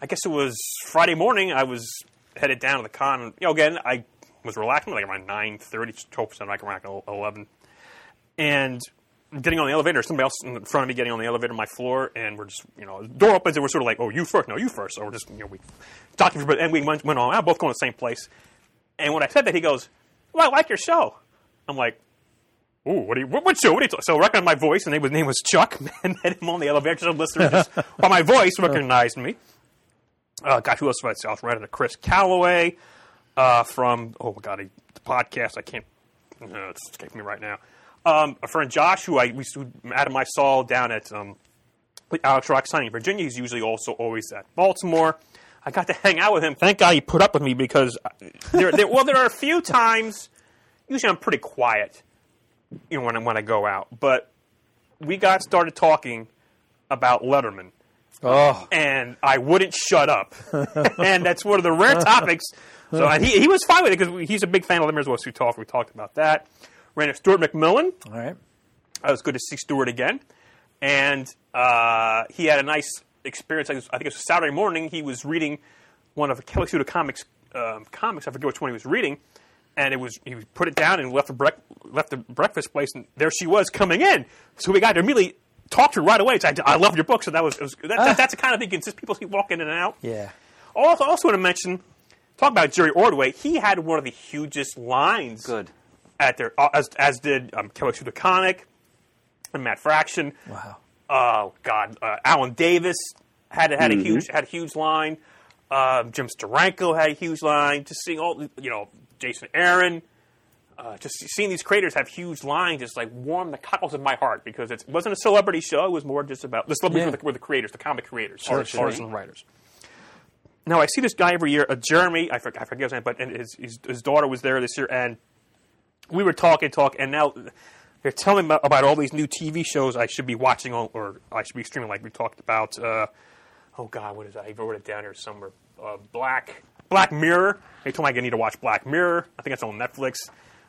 I guess it was Friday morning. I was headed down to the con. You know, again, I was relaxing like around nine thirty, twelve percent, like around eleven, and getting on the elevator. Somebody else in front of me getting on the elevator my floor, and we're just you know, the door opens, and we're sort of like, oh, you first, no, you first. So we're just you know, we talking and we went, went on. I'm both going to the same place. And when I said that, he goes, "Well, I like your show." I'm like, Ooh, what do you, what, what show? What you, so I recognized my voice, and his name was Chuck, *laughs* and met him on the elevator. So listeners just *laughs* by my voice recognized me. Uh, gosh, who else was I? I was writing to Chris Calloway uh, from, oh my God, he, the podcast. I can't, uh, it's escaping me right now. Um, a friend Josh, who I, we, who Adam I saw down at um, Alex Ross signing in Virginia. He's usually also always at Baltimore. I got to hang out with him. Thank God he put up with me because uh, there, there, well, there are a few times. Usually, I'm pretty quiet, you know, when I, when I go out. But we got started talking about Letterman, Oh. and I wouldn't shut up. *laughs* and that's one of the rare topics. So he he was fine with it because he's a big fan of Letterman as well. So we talked. We talked about that. Ran into Stuart McMillan. All right. It was good to see Stuart again, and uh, he had a nice experience. I think it was Saturday morning. He was reading one of Kelly Sue DeConnick's um, comics. I forget which one he was reading, and it was he put it down and left the brec- left the breakfast place, and there she was coming in. So we got to immediately talk to her right away. So I, I love your book. So that was, it was that, that, that's the kind of thing. Just people keep walking in and out. Yeah. Also, also want to mention, talk about Jerry Ordway. He had one of the hugest lines Good. at their uh, as as did um, Kelly Sue DeConnick and Matt Fraction. Wow. Oh God, uh, Alan Davis had had a huge had a huge line. Uh, Jim Steranko had a huge line. Just seeing all you know Jason Aaron. uh, just seeing these creators have huge lines just like warmed the cockles of my heart because it wasn't a celebrity show. It was more just about the celebrities Yeah. were, the, were the creators, the comic creators, Sure, artists, sure. and writers. Now I see this guy every year, uh, Jeremy. I forget, I forget his name, but and his, his his daughter was there this year, and we were talking, talk, and now they're telling me about, about all these new TV shows I should be watching on, or I should be streaming. Like we talked about. Uh, oh God, what is that? I wrote it down here somewhere. Uh, Black Black Mirror. They told me I need to watch Black Mirror. I think it's on Netflix.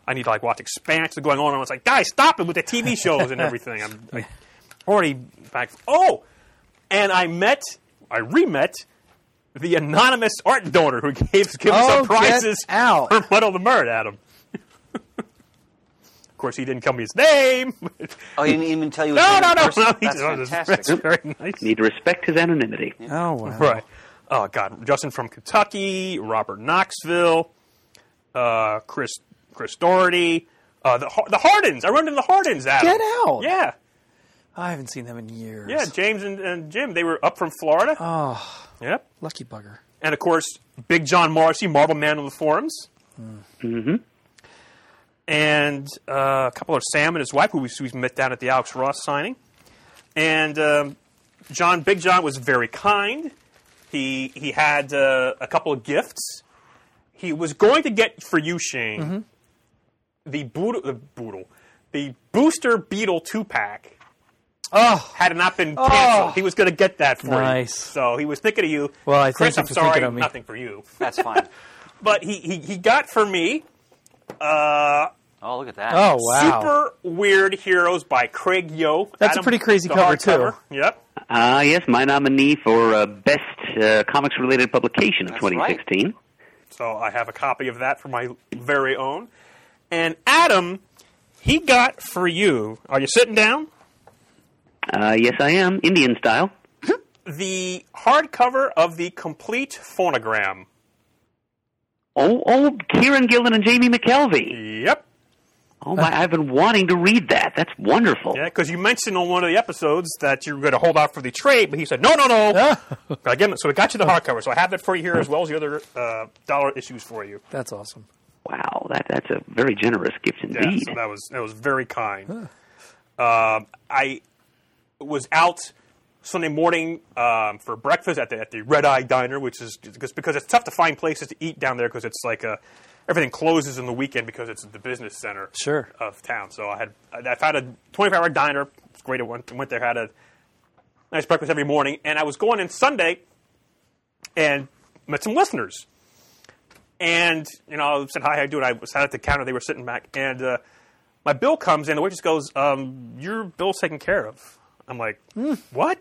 I need to like watch Expanse. What's going on? And I was like, guys, stop it with the TV shows and everything. I'm I, *laughs* already back. Oh, and I met, I re-met the anonymous art donor who gave gave us Oh, some prizes out. for Muddle the Murd, Adam. Of course, he didn't tell me his name. Oh, he didn't even tell you. his *laughs* no, name no, no, person? *laughs* no. That's oh, fantastic. That's *laughs* very nice. Need to respect his anonymity. Oh wow. Right. Oh God, Justin from Kentucky, Robert Knoxville, uh, Chris Chris Doherty, uh, the the Hardens. I run into the Hardens. Adam. Get out. Yeah, I haven't seen them in years. yeah. James and, and Jim. They were up from Florida. Oh, yep. lucky bugger. And of course, Big John Marcy, Marble Man on the forums. Mm-hmm. And uh, a couple of Sam and his wife, who we, we met down at the Alex Ross signing. And um, John, Big John, was very kind. He he had uh, a couple of gifts. He was going to get for you, Shane, the boodle, the boodle, the Booster Beetle two pack. Oh, Had it not been canceled, he was going to get that for you. Nice. So he was thinking of you. Well, I Chris, thank you I'm sorry, thinking of me. nothing for you. That's fine. *laughs* But he, he, he got for me uh, Oh, look at that. oh wow. Super Weird Heroes by Craig Yoe. That's a pretty crazy the cover, too. hardcover. Yep. Uh, yes, my nominee for uh, best uh, comics-related publication of That's 2016. So I have a copy of that for my very own. And Adam, he got for you. Are you sitting down? Uh, yes, I am Indian style. *laughs* The hardcover of the complete phonogram. Oh, oh, Kieron Gillen and Jamie McKelvie. Yep. Oh my, I've been wanting to read that. That's wonderful. Yeah, because you mentioned on one of the episodes that you were going to hold out for the trade, but he said no, no, no. *laughs* Again, so we got you the hardcover. So I have that for you here as well as the other uh, dollar issues for you. That's awesome. Wow, that that's a very generous gift Yeah, indeed. so that was that was very kind. Um, I was out Sunday morning um, for breakfast at the at the Red Eye Diner, which is because because it's tough to find places to eat down there because it's like a, everything closes in the weekend because it's the business center Sure. of town. So I had I found a 24 hour diner. It's great. I went, went there, had a nice breakfast every morning, and I was going in Sunday and met some listeners. And you know, I said hi, how you doing? I sat at the counter. They were sitting back, and uh, my bill comes in. The waitress goes, um, "Your bill's taken care of." I'm like, "What?"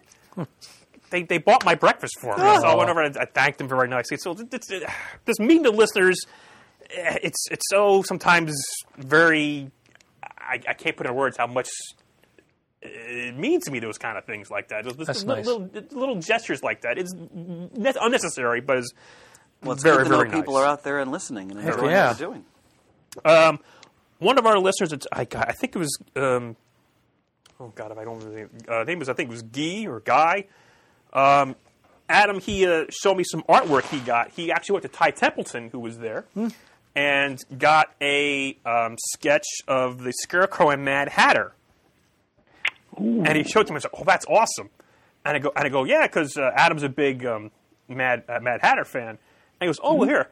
they they bought my breakfast for me, so I went over and I thanked them for very nicely. So it's, it's, this meeting to listeners, it's it's so sometimes very. I, I can't put in words how much it means to me those kind of things like that. Just, just That's little, nice. little, little gestures like that. It's ne- unnecessary, but it's Well, it's very good to know very people are out there and listening and enjoying yeah. what they're doing. Um, one of our listeners, it's, I, I think it was, um, oh God, if I don't remember the name, uh, name was, I think it was Guy or Guy. Um, Adam, he uh, showed me some artwork he got. He actually went to Ty Templeton, who was there, and got a um, sketch of the Scarecrow and Mad Hatter. And he showed it to me. I said, "Oh, that's awesome!" And I go, and I go, "Yeah," because uh, Adam's a big um, Mad uh, Mad Hatter fan. And he goes, "Oh, well, here,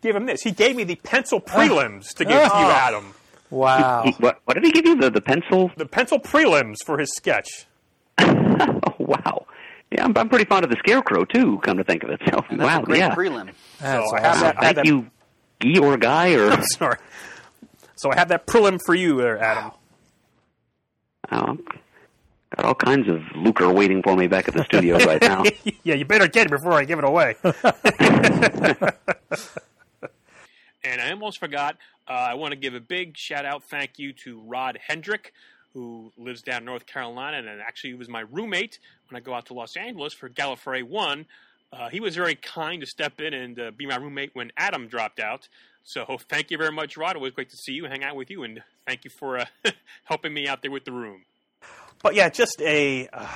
give him this." He gave me the pencil prelims to give to you, *laughs* Adam. Wow. *laughs* What, what did he give you? The the pencil? The pencil prelims for his sketch. Oh *laughs* wow. Yeah, I'm, I'm pretty fond of the Scarecrow too. Come to think of it, so that's wow, a great yeah. prelim. That's so I have awesome. that. I have Thank that you, Guy or Guy or *laughs* sorry. So I have that prelim for you there, Adam. oh, got all kinds of lucre waiting for me back at the studio right now. yeah, you better get it before I give it away. and I almost forgot. Uh, I want to give a big shout out, thank you to Rod Hendrick, who lives down North Carolina, and actually was my roommate when I go out to Los Angeles for Gallifrey One. Uh, he was very kind to step in and uh, be my roommate when Adam dropped out. So thank you very much, Rod. It was great to see you, hang out with you, and thank you for uh, *laughs* helping me out there with the room. But yeah, just a uh,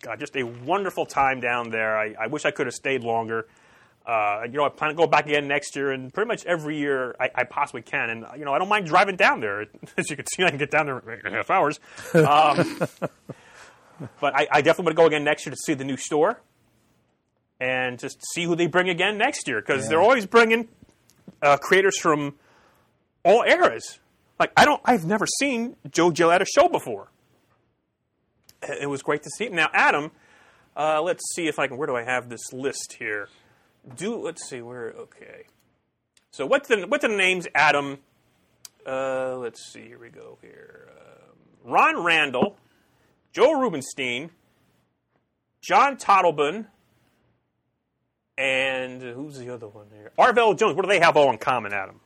God, just a wonderful time down there. I, I wish I could have stayed longer. Uh, you know, I plan to go back again next year, and pretty much every year I, I possibly can. And you know, I don't mind driving down there. *laughs* As you can see, I can get down there in half hours. Um, *laughs* but I, I definitely want to go again next year to see the new store and just see who they bring again next year because they're always bringing uh, creators from all eras. Like I don't, I've never seen Joe Giella at a show before. It it was great to see him. Now, Adam, uh, let's see if I can. Where do I have this list here? Do let's see where. Okay. So what's the what's the names? Adam. Uh, let's see. Here we go. Here, um, Ron Randall, Joe Rubinstein, John Totleben, and who's the other one here? Arvell Jones. What do they have all in common, Adam?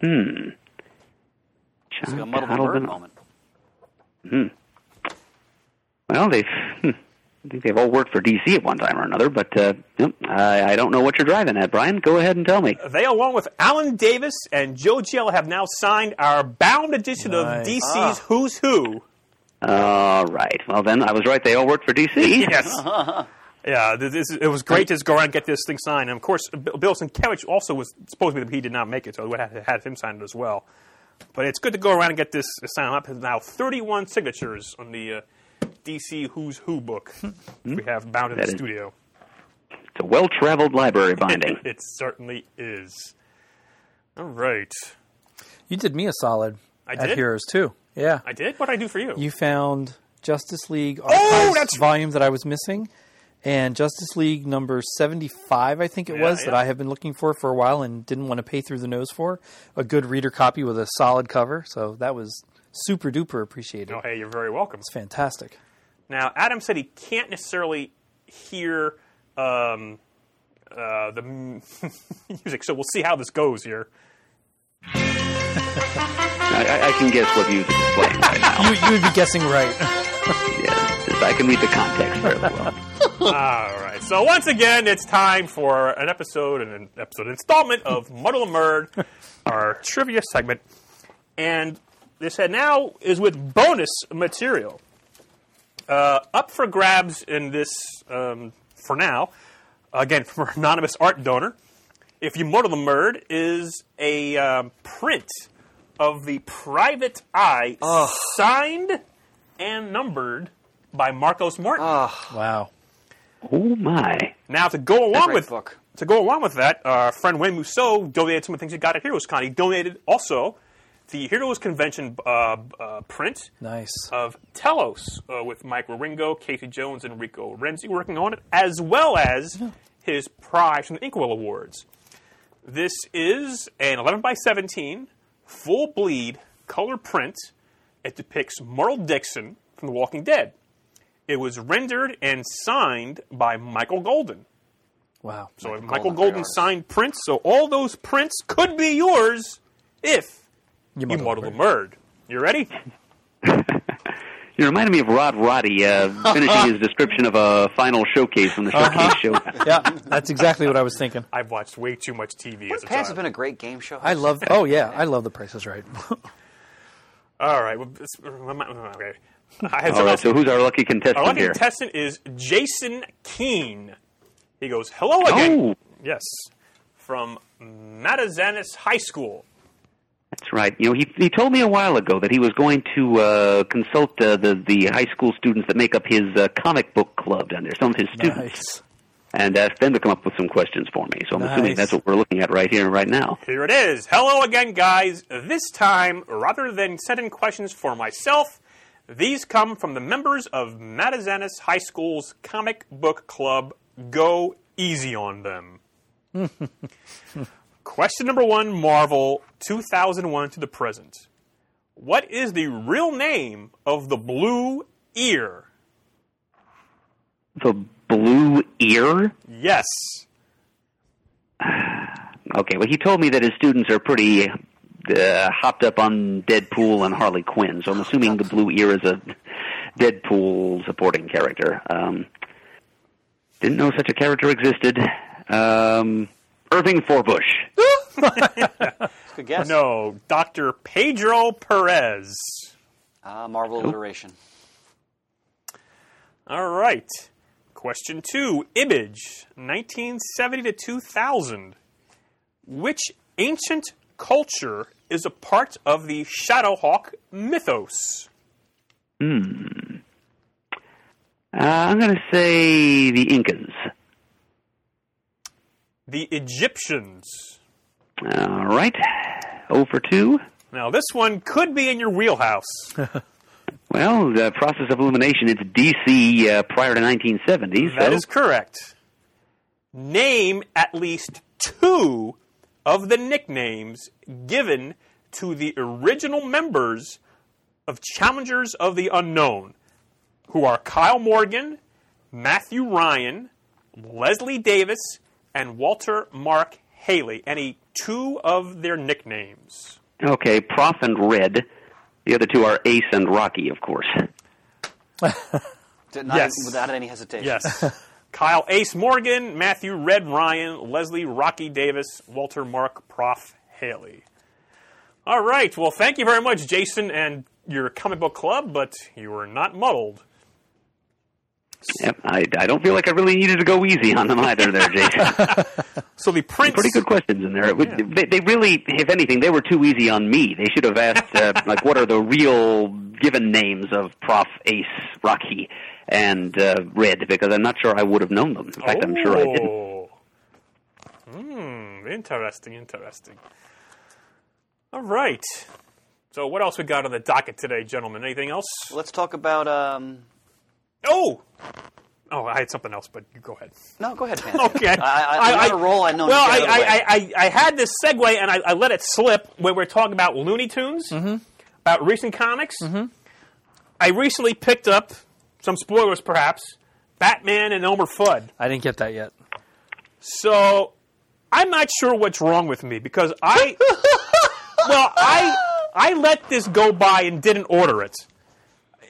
Hmm. It's like a John muddle the bird Calvin. moment. Well, they've. Hmm, I think they've all worked for DC at one time or another, but uh, yep, I, I don't know what you're driving at, Brian. Go ahead and tell me. They, along with Alan Davis and Joe Giella, have now signed our bound edition Nice. of DC's Ah. Who's Who. All right. Well, then I was right. They all worked for DC. *laughs* Yes. *laughs* yeah, this, it was great to just go around and get this thing signed. And of course, Bill Bill Sienkiewicz also was supposed to be, the he did not make it, so we had, had him sign it as well. But it's good to go around and get this signed up. There's now 31 signatures on the uh, DC Who's Who book hmm. we have bound in That the is- studio. It's a well-traveled library binding. *laughs* It certainly is. All right. You did me a solid I at did? Heroes too. Yeah. I did? What did I do for you? You found Justice League oh, Archives Oh, that's- volume that I was missing, and Justice League number seventy-five, I think it Yeah, was, that. I have been looking for for a while and didn't want to pay through the nose for. A good reader copy with a solid cover, so that was super duper appreciated. oh, hey, you're very welcome. It's fantastic. Now, Adam said he can't necessarily hear um, uh, the *laughs* music, so we'll see how this goes here. I, I, I can guess what music is playing right now. You you would be guessing right. *laughs* yes, I can read the context fairly well. All right. So once again, it's time for an episode, an episode installment of Muddle and Murd, our trivia segment, and this head now is with bonus material. Uh, up for grabs in this um, for now. Again, *laughs* from our anonymous art donor. If you muddle the murd, is a um, print of the Private Eye, signed and numbered by Marcos Martin. Wow. Oh my! Now, to go along with book. to go along with that, our friend Wayne Mousseau donated some of the things he got at Heroes Con. He donated also the Heroes Convention uh, uh, print Nice. of Tellos uh, with Mike Ringo, Casey Jones, and Rico Renzi working on it, as well as his prize from the Inkwell Awards. This is an 11 by 17 full bleed color print. It depicts Merle Dixon from The Walking Dead. It was rendered and signed by Michael Golden. Wow. So Michael Michael Golden, Golden signed prints. So all those prints could be yours if you muddle muddle the the murd. You ready? *laughs* You reminded me of Rod Roddy uh, *laughs* finishing his description of a final showcase from the showcase show. *laughs* Yeah, that's exactly what I was thinking. I've watched way too much TV as a Pants has been a great game show. I love. Oh yeah, I love The Price is Right. All right. Well, okay. I had All someone right, else- so who's our lucky contestant Our lucky here? contestant is Jason Keene. He goes, "Hello again." Oh, Yes, from Matazanis High School. That's right. You know, he he told me a while ago that he was going to uh, consult uh, the the high school students that make up his uh, comic book club down there, some of his students, Nice. and ask them to come up with some questions for me. So I'm assuming that's what we're looking at right here and right now. Here it is. Hello again, guys. This time, rather than sending questions for myself, these come from the members of Matazanis High School's comic book club. Go easy on them. *laughs* Question number one Marvel 2001 to the present. What is the real name of the blue ear? The blue ear. Yes. *sighs* Okay, well, he told me that his students are pretty uh, hopped up on Deadpool and Harley Quinn, so I'm assuming the Blue Ear is a Deadpool supporting character. Um, didn't know such a character existed. Um, Irving Forbush. Good guess. No, Dr. Pedro Perez. Ah, Marvel alliteration. All right. Question two Image, 1970 to 2000. Which ancient culture is a part of the Shadowhawk mythos? Uh, I'm going to say the Incas. The Egyptians. All right. 0 for 2. Now, this one could be in your wheelhouse. *laughs* Well, the process of elimination, it's DC uh, prior to 1970. That so is correct. Name at least two of the nicknames given to the original members of Challengers of the Unknown, who are Kyle Morgan, Matthew Ryan, Leslie Davis, and Walter Mark Haley. Any two of their nicknames? Okay, Prof and Red. The other two are Ace and Rocky, of course. Not- Yes. Without any hesitation. Yes. Kyle Ace Morgan, Matthew Red Ryan, Leslie Rocky Davis, Walter Mark Prof Haley. All right. Well, thank you very much, Jason, and your comic book club, but you were not muddled. Yep, I, I don't feel like I really needed to go easy on them either there, Jason. *laughs* So the prince. Pretty good questions in there. It would, they, they really, if anything, they were too easy on me. They should have asked, uh, *laughs* like, what are the real given names of Prof, Ace, Rocky, and uh, Red, because I'm not sure I would have known them. In fact, I'm sure I didn't. Oh. Hmm. Interesting. Interesting. All right. So what else we got on the docket today, gentlemen? Anything else? Let's talk about. Um, Oh. Oh, I had something else, but you go ahead. no, go ahead. *laughs* Okay. I, I, roll. I know. Well, I, to get out of the way. I, I, I had this segue and I, I let it slip when we're talking about Looney Tunes, mm-hmm. about recent comics. Mm-hmm. I recently picked up some spoilers, perhaps. Batman and Elmer Fudd. I didn't get that yet. So I'm not sure what's wrong with me because I, *laughs* well, I I let this go by and didn't order it.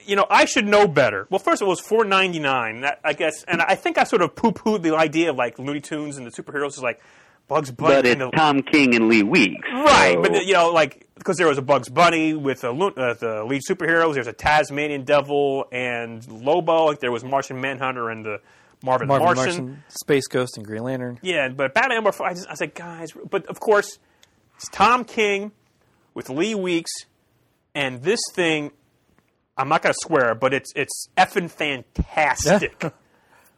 You know, I should know better. Well, first of all, it was four ninety nine. That I guess, and I think I sort of poo pooed the idea of like Looney Tunes and the superheroes is like Bugs Bunny. But and it's the, Tom King and Lee Weeks. Right, so- but you know, like because there was a Bugs Bunny with a, uh, the lead superheroes. There's a Tasmanian Devil and Lobo. Like there was Martian Manhunter and the Marvin, Marvin Martian. Martian, Space Ghost, and Green Lantern. Yeah, but Batman number four, I, just, I said, guys, but of course, it's Tom King with Lee Weeks, and this thing, I'm not going to swear, but it's it's effing fantastic.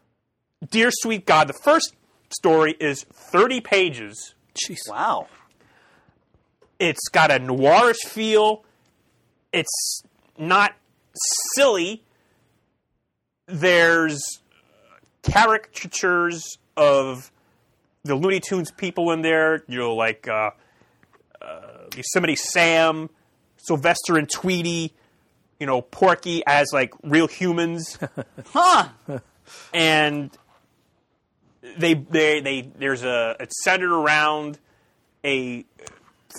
*laughs* Dear sweet God, the first story is 30 pages. Jeez. wow. It's got a noirish feel. It's not silly. There's caricatures of the Looney Tunes people in there. You know, like uh, uh, Yosemite Sam, Sylvester and Tweety. You know, Porky as like real humans, *laughs* Huh. and they they they there's a it's centered around a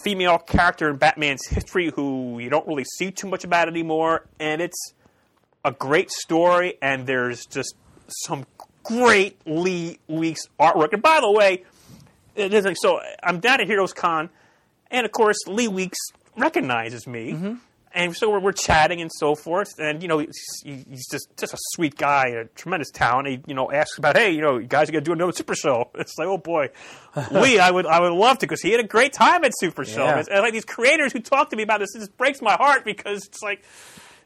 female character in Batman's history who you don't really see too much about anymore, and it's a great story, and there's just some great Lee Weeks artwork. And by the way, it isn't so I'm down at Heroes Con, and of course Lee Weeks recognizes me. Mm-hmm. And so we're, we're chatting and so forth, and you know he's, he's just just a sweet guy, a tremendous talent. He you know asks about, hey, you know, you guys are gonna do another Super Show. *laughs* It's like, oh boy, *laughs* Lee, I would I would love to because he had a great time at Super Show. Yeah. And, like these creators who talk to me about this, it just breaks my heart because it's like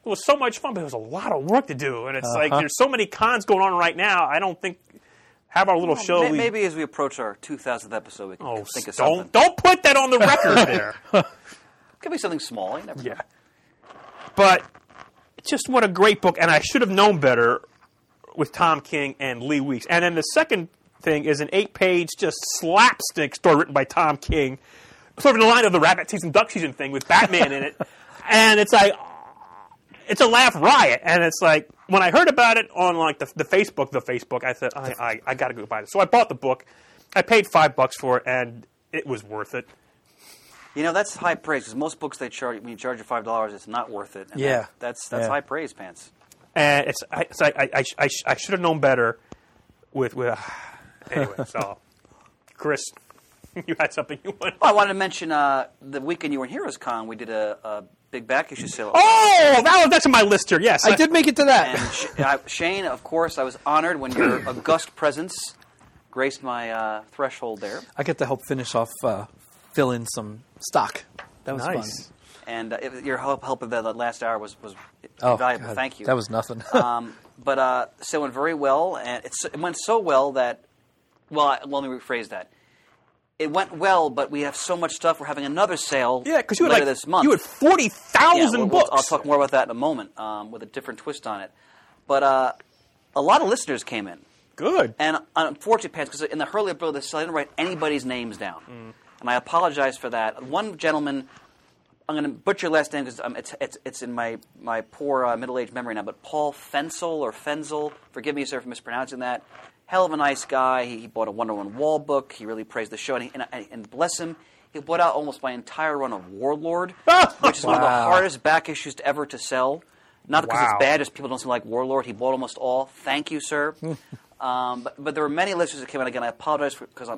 it was so much fun, but it was a lot of work to do, and it's like uh-huh. there's so many cons going on right now. I don't think have our little show. May- we- Maybe as we approach our 2000th episode, we can oh, think of don't something. don't put that on the record there. *laughs* Could be something small. You never know. But just what a great book, and I should have known better with Tom King and Lee Weeks. And then the second thing is an eight-page just slapstick story written by Tom King, sort of in the line of the rabbit season, duck season thing with Batman in it. *laughs* And it's like it's a laugh riot, and it's like when I heard about it on like the, the Facebook, the Facebook, I said I, I, I got to go buy this. So I bought the book. I paid five bucks for it, and it was worth it. You know that's high praise because most books they charge when you charge you five dollars, it's not worth it. And Yeah. that- that's that's Yeah. high praise, pants. and it's I, it's like I, I, I, sh- I should have known better with with *sighs* anyway so Chris *laughs* you had something you wanted. Well, I wanted to mention uh, the weekend you were in Heroes Con, we did a, a big back issue sale. Oh, that was that's on my list here. Yes, I did make it to that. And Sh- I, Shane, of course, I was honored when your *coughs* august presence graced my uh, threshold there. I get to help finish off, uh, fill in some stock. That was Nice. fun. And uh, it, your help, help of that that last hour was, was Oh, invaluable. God, Thank you. That was nothing. *laughs* *laughs* um, but uh, so it went very well, and it's, it went so well that, well, I, let me rephrase that. It went well, but we have so much stuff. We're having another sale yeah, because you had like this month. you had forty Yeah, thousand we'll- we'll- books. I'll talk more about that in a moment um, with a different twist on it. But uh, a lot of listeners came in. Good. And unfortunately, pants, because in the earlier bill of the sale, I didn't write anybody's names down, and I apologize for that. One gentleman, I'm going to butcher your last name because um, it's, it's it's in my my poor uh, middle aged memory now. But Paul Fensel or Fenzel, forgive me, sir, for mispronouncing that. Hell of a nice guy. He, he bought a Wonder Woman wall book. He really praised the show, and, he, and, and bless him, he bought out almost my entire run of Warlord, *laughs* which is one of the hardest back issues to ever to sell. Not because Wow. it's bad, just people don't seem like Warlord. He bought almost all. Thank you, sir. *laughs* um, but, but there were many listeners that came in. Again, I apologize because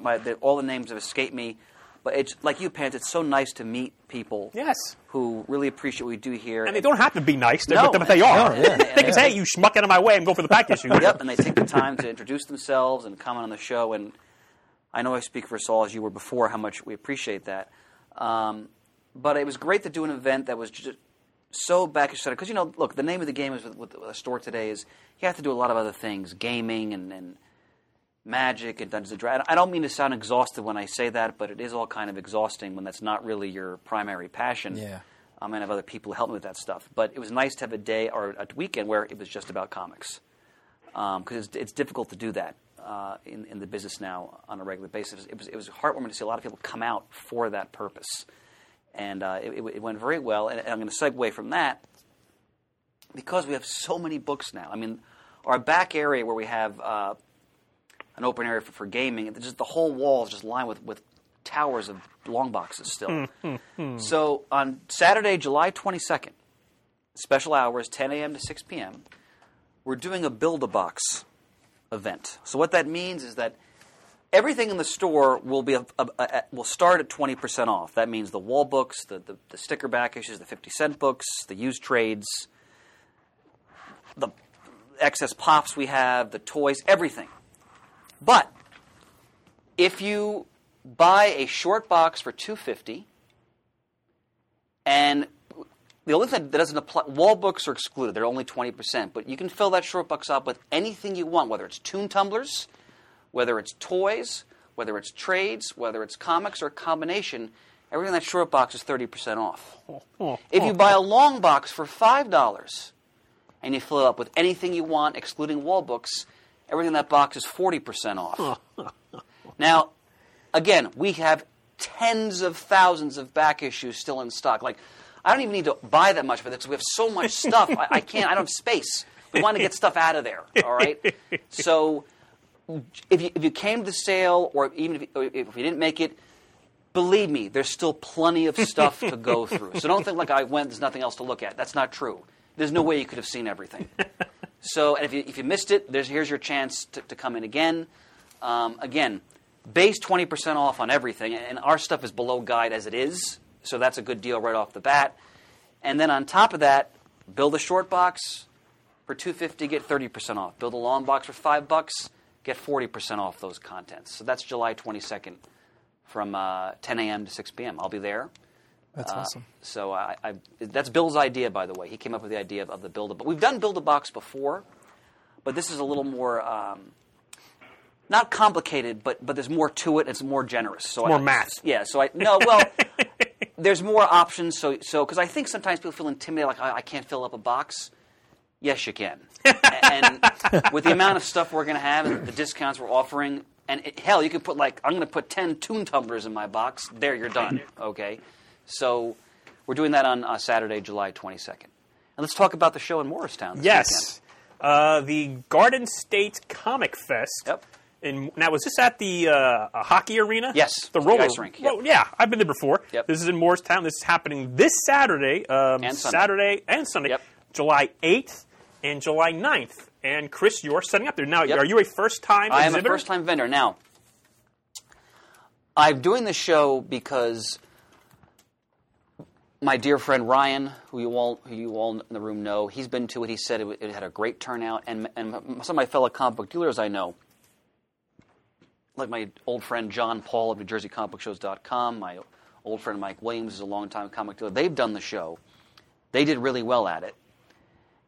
all the names have escaped me. But it's like you, Pants. It's so nice to meet people Yes. who really appreciate what we do here. And they don't have to be nice, No. but, but they are. No, yeah. They can say, "Hey, you schmuck out of my way and go for the back issue." yep, and they take the time to introduce themselves and comment on the show. And I know I speak for us all, as you were before, how much we appreciate that. Um, but it was great to do an event that was just so back centered. Because, you know, look, the name of the game is with, with a store today is you have to do a lot of other things gaming and, and magic and Dungeons and Dragons. I don't mean to sound exhausted when I say that, but it is all kind of exhausting when that's not really your primary passion. Yeah. Um, and I have other people who help me with that stuff. But it was nice to have a day or a weekend where it was just about comics because it's, it's difficult to do that uh, in, in the business now on a regular basis. It was, it was heartwarming to see a lot of people come out for that purpose. And uh, it, it, it went very well. And, and I'm going to segue from that because we have so many books now. I mean, our back area where we have uh, an open area for, for gaming, it's just the whole wall is just lined with, with towers of long boxes still. Hmm, hmm, hmm. so on Saturday, July 22nd, special hours, 10 a.m. to 6 p.m., we're doing a build a box event. So what that means is that everything in the store will be a, a, a, will start at 20% off. That means the wall books, the, the, the sticker back issues, the 50 cent books, the used trades, the excess pops we have, the toys, everything. But if you buy a short box for 250 and the only thing that doesn't apply, wall books are excluded. They're only 20%. But you can fill that short box up with anything you want, whether it's tune tumblers, whether it's toys, whether it's trades, whether it's comics, or a combination. Everything in that short box is 30% off. If you buy a long box for $5 and you fill it up with anything you want, excluding wall books, everything in that box is 40% off. *laughs* now, again, we have tens of thousands of back issues still in stock. Like, I don't even need to buy that much for this because we have so much *laughs* stuff. I, I can't. I don't have space. We want to get stuff out of there. All right. So, if you if you came to the sale, or even if or if you didn't make it, believe me, there's still plenty of stuff to go through. So don't think like I went. There's nothing else to look at. That's not true. There's no way you could have seen everything. So, and if you if you missed it, here's your chance to, to come in again. Um, again, base 20% off on everything, and our stuff is below guide as it is, so that's a good deal right off the bat. And then on top of that, build a short box for 250, get 30% off. Build a long box for five bucks, get 40% off those contents. So that's July 22nd from uh, 10 a.m. to 6 p.m. I'll be there. That's Uh, awesome. So I, I, that's Bill's idea, by the way. He came up with the idea of, of the build a. But we've done build a box before, but this is a little more um, not complicated, but but there's more to it. It's more generous. So more I, math. Yeah. So I no well. *laughs* there's more options. So so because I think sometimes people feel intimidated, like I, I can't fill up a box. Yes, you can. *laughs* and with the amount of stuff we're going to have and the discounts we're offering, and it, hell, you can put like I'm going to put ten tune tumblers in my box. There, you're done. Okay, so we're doing that on uh, Saturday, July 22nd. And let's talk about the show in Morristown. This Yes. Uh, the Garden State Comic Fest. Yep. In, now, was this at the uh, hockey arena? Yes, The the roller ice rink, yep. Well, yeah, I've been there before. Yep. This is in Morristown. This is happening this Saturday, um, And Sunday. Saturday and Sunday, Yep. July 8th and July 9th. And Chris, you're setting up there now. Yep. Are you a first-time I am a first time vendor. Now, I'm doing this show because my dear friend Ryan, who you all who you all in the room know, he's been to it. He said it, it had a great turnout, and and some of my fellow comic book dealers I know, like my old friend John Paul of NewJerseyComicBookShows.com, my old friend Mike Williams is a longtime comic dealer. They've done the show. They did really well at it,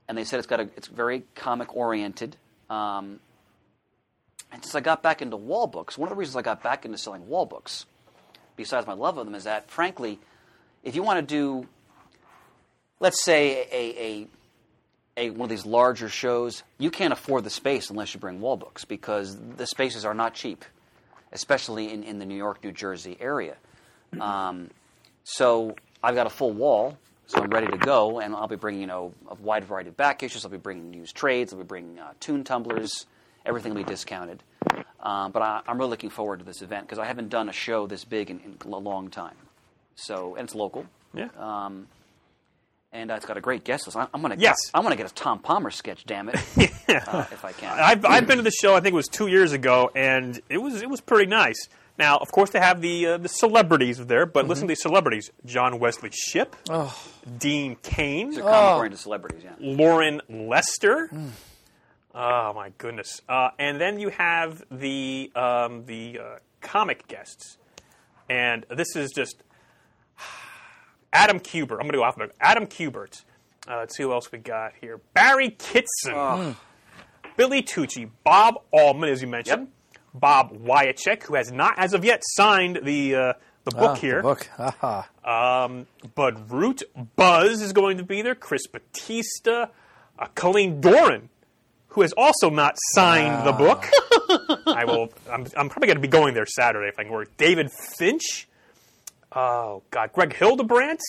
and they said it's got a it's very comic oriented. Um, and since I got back into wall books, one of the reasons I got back into selling wall books, besides my love of them, is that frankly, if you want to do, let's say a, a, a one of these larger shows, you can't afford the space unless you bring wall books because the spaces are not cheap, especially in, in the New York, New Jersey area. Um, so I've got a full wall, so I'm ready to go, and I'll be bringing you know a wide variety of back issues. I'll be bringing used trades. I'll be bringing uh, tune tumblers. Everything will be discounted. Um, but I, I'm really looking forward to this event because I haven't done a show this big in, in a long time. So and it's local. Yeah. Um, and uh, it's got a great guest list. I, I'm gonna Yes. I, want to get a Tom Palmer sketch. Damn it, *laughs* uh, if I can. I've, I've been to the show. I think it was two years ago, and it was it was pretty nice. Now, of course, they have the uh, the celebrities there, but listen to these celebrities: John Wesley Shipp, Dean Cain, They're comic oriented celebrities. Yeah. Loren Lester. Oh my goodness! Uh, and then you have the um, the uh, comic guests, and this is just Adam Kubert. I'm going to go alphabetical. Adam Kubert. Uh, let's see who else we got here. Barry Kitson, Billy Tucci, Bob Almond, as you mentioned, Bob Wiacek, who has not, as of yet, signed the uh, the book Ah, the here. book. Haha. Um, Bud Root, Buzz is going to be there. Chris Batista, uh, Colleen Doran, who has also not signed the book. *laughs* I will. I'm, I'm probably going to be going there Saturday if I can work. David Finch. Oh God, Greg Hildebrandt,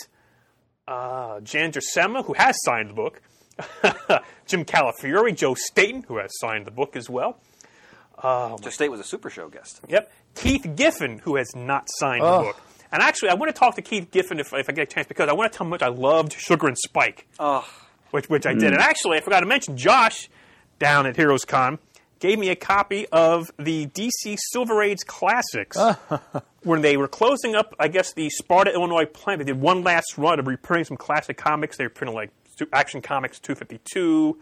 uh, Jan Duursema, who has signed the book. *laughs* Jim Calafiore, Joe Staton, who has signed the book as well. Joe State was a Super Show guest. Yep. Keith Giffen, who has not signed Oh. the book. And actually, I want to talk to Keith Giffen if, if I get a chance because I want to tell him how much I loved Sugar and Spike, Oh, which, which I did. And actually, I forgot to mention, Josh down at Heroes Con gave me a copy of the DC Silver Age Classics *laughs* when they were closing up, I guess, the Sparta, Illinois plant. They did one last run of reprinting some classic comics. They were printing like Action Comics 252,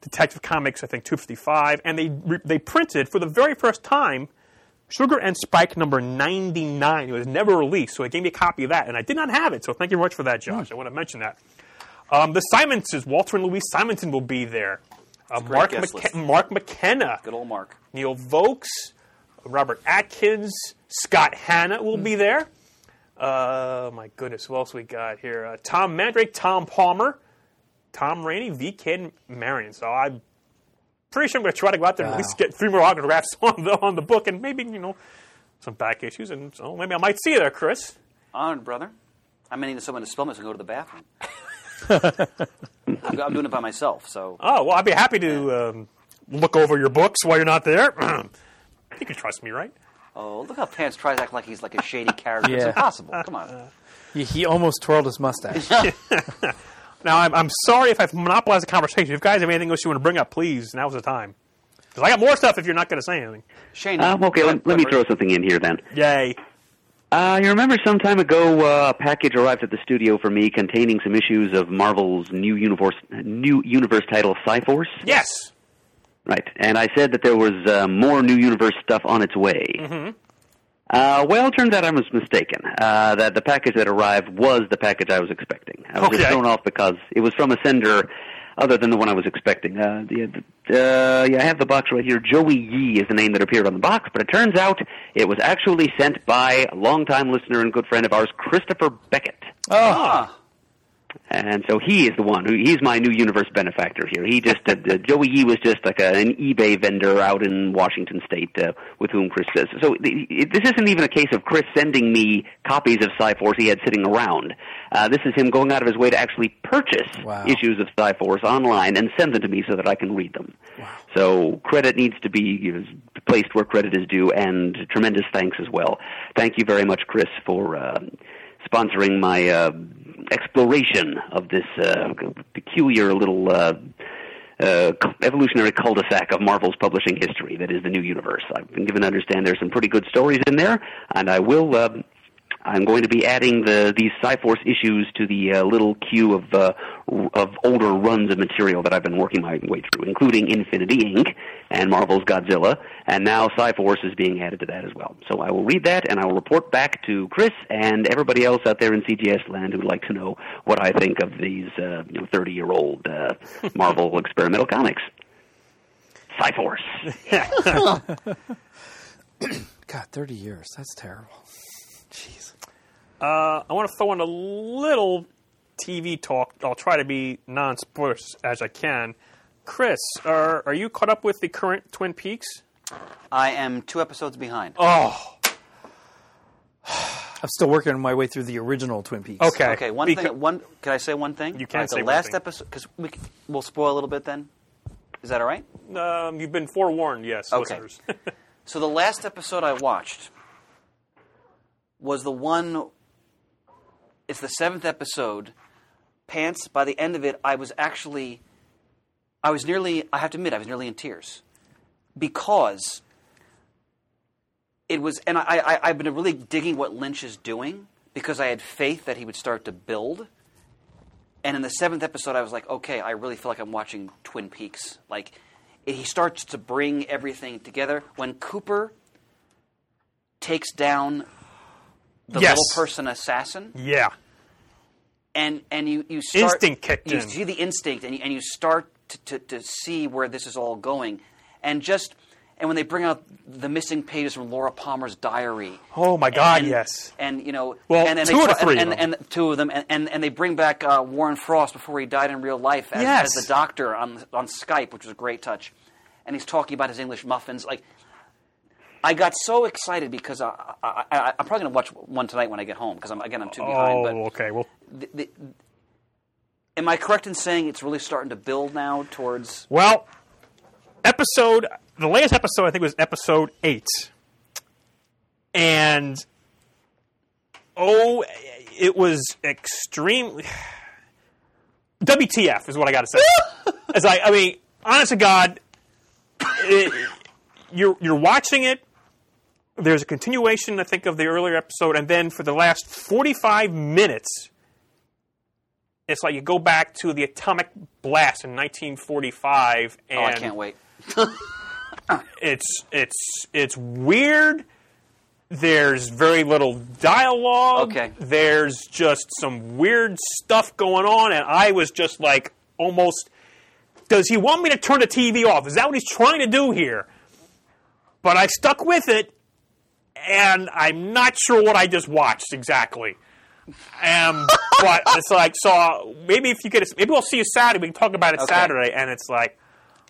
Detective Comics, I think 255, and they re- they printed for the very first time Sugar and Spike number 99. It was never released, so they gave me a copy of that, and I did not have it. So thank you very much for that, Josh. I want to mention that. Um, the Simonses, Walter and Louise Simonson will be there. Uh, Mark, McK- Mark McKenna, good old Mark. Neil Vokes, Robert Atkins, Scott Hanna will be there. Uh, my goodness, who else we got here? Uh, Tom Mandrake, Tom Palmer, Tom Raney, V. Kid Marion. So I'm pretty sure I'm going to try to go out there and at least get three more autographs *laughs* on the on the book, and maybe you know some back issues, and so maybe I might see you there, Chris. Honored, brother. I may need someone to spill me so I can go to the bathroom. I'm, I'm doing it by myself, so Oh well, I'd be happy to um, look over your books while you're not there. *clears throat* you can trust me, right? oh look how Pants tries to act like he's like a shady *laughs* character. It's Yeah. impossible. Come on. *laughs* He, he almost twirled his mustache. *laughs* Now, I'm, I'm sorry if I've monopolized the conversation. If you guys have anything else you want to bring up, please, now's the time. Because I got more stuff if you're not going to say anything. Shane. Um, okay, let, let me throw something in here then. Yay. Uh, you remember some time ago, uh, a package arrived at the studio for me containing some issues of Marvel's new universe, new universe title, Psi-Force. Yes. Right, and I said that there was uh, more new universe stuff on its way. Mm-hmm. Uh, well, it turns out I was mistaken. Uh, that the package that arrived was the package I was expecting. I was Okay. just thrown off because it was from a sender other than the one I was expecting. Uh, the, uh, yeah, I have the box right here. Joey Yee is the name that appeared on the box, but it turns out it was actually sent by a longtime listener and good friend of ours, Christopher Beckett. Ah, And so he is the one who he's my new universe benefactor here. He just uh, uh, Joey Yee was just like a, an eBay vendor out in Washington State uh, with whom Chris says. So the, it, this isn't even a case of Chris sending me copies of Psi-Force he had sitting around. Uh, this is him going out of his way to actually purchase Wow. issues of Psi-Force online and send them to me so that I can read them. So credit needs to be you know, placed where credit is due, and tremendous thanks as well. Thank you very much, Chris, for uh, sponsoring my uh, exploration of this uh, peculiar little uh, uh, evolutionary cul-de-sac of Marvel's publishing history that is the new universe. I've been given to understand there's some pretty good stories in there, and I will. Um, I'm going to be adding the these Psi-Force issues to the uh, little queue of uh, of older runs of material that I've been working my way through, including Infinity Inc. and Marvel's Godzilla, and now Psi-Force is being added to that as well. So I will read that and I will report back to Chris and everybody else out there in CGS land who'd like to know what I think of these uh, you know 30 year old uh, *laughs* Marvel experimental comics. Psi-Force. *laughs* *laughs* God, 30 years. That's terrible. Jeez. Uh, I want to throw in a little TV talk. I'll try to be non-spoilers as I can. Chris, are are you caught up with the current Twin Peaks? I am two episodes behind. Oh, *sighs* I'm still working my way through the original Twin Peaks. okay. Okay, one Beca- thing. One. Can I say one thing? You can All right, say the one last thing. episode because we c- we'll spoil a little bit. Then is that all right? Um, you've been forewarned, yes, Okay. listeners. *laughs* So the last episode I watched was the one. It's the seventh episode. Pants. By the end of it, I was actually, I was nearly. I have to admit, I was nearly in tears because it was, and I, I I've been really digging what Lynch is doing because I had faith that he would start to build. And in the seventh episode, I was like, okay, I really feel like I'm watching Twin Peaks. Like, it, he starts to bring everything together. When Cooper takes down the Yes. little person assassin, yeah. and and you you start Instinct kicked you in. see the instinct, and you, and you start to, to to see where this is all going, and just and when they bring out the missing pages from Laura Palmer's diary. Oh my God, and, yes. And you know, Well, and, and two they three and, them. and, two of them, and, and, and they bring back uh, Warren Frost before he died in real life as, Yes. as the doctor on on Skype, which was a great touch, and he's talking about his English muffins. Like, I got so excited because I, I, I, I'm probably going to watch one tonight when I get home because I'm again I'm too behind. Oh, okay. Well, the, the, am I correct in saying it's really starting to build now towards? well, episode the latest episode I think was episode eight, and oh, it was extremely. WTF is what I got to say. *laughs* As I, I mean, honest to God, it, you're you're watching it. There's a continuation, I think, of the earlier episode, and then for the last 45 minutes, it's like you go back to the atomic blast in 1945, and Oh, I can't wait. *laughs* it's it's it's weird. There's very little dialogue. Okay. There's just some weird stuff going on, and I was just like almost. Does he want me to turn the TV off? Is that what he's trying to do here? But I stuck with it, and I'm not sure what I just watched exactly. Um, *laughs* but it's like so. Maybe if you get, maybe we'll see you Saturday. We can talk about it Okay. Saturday. And it's like,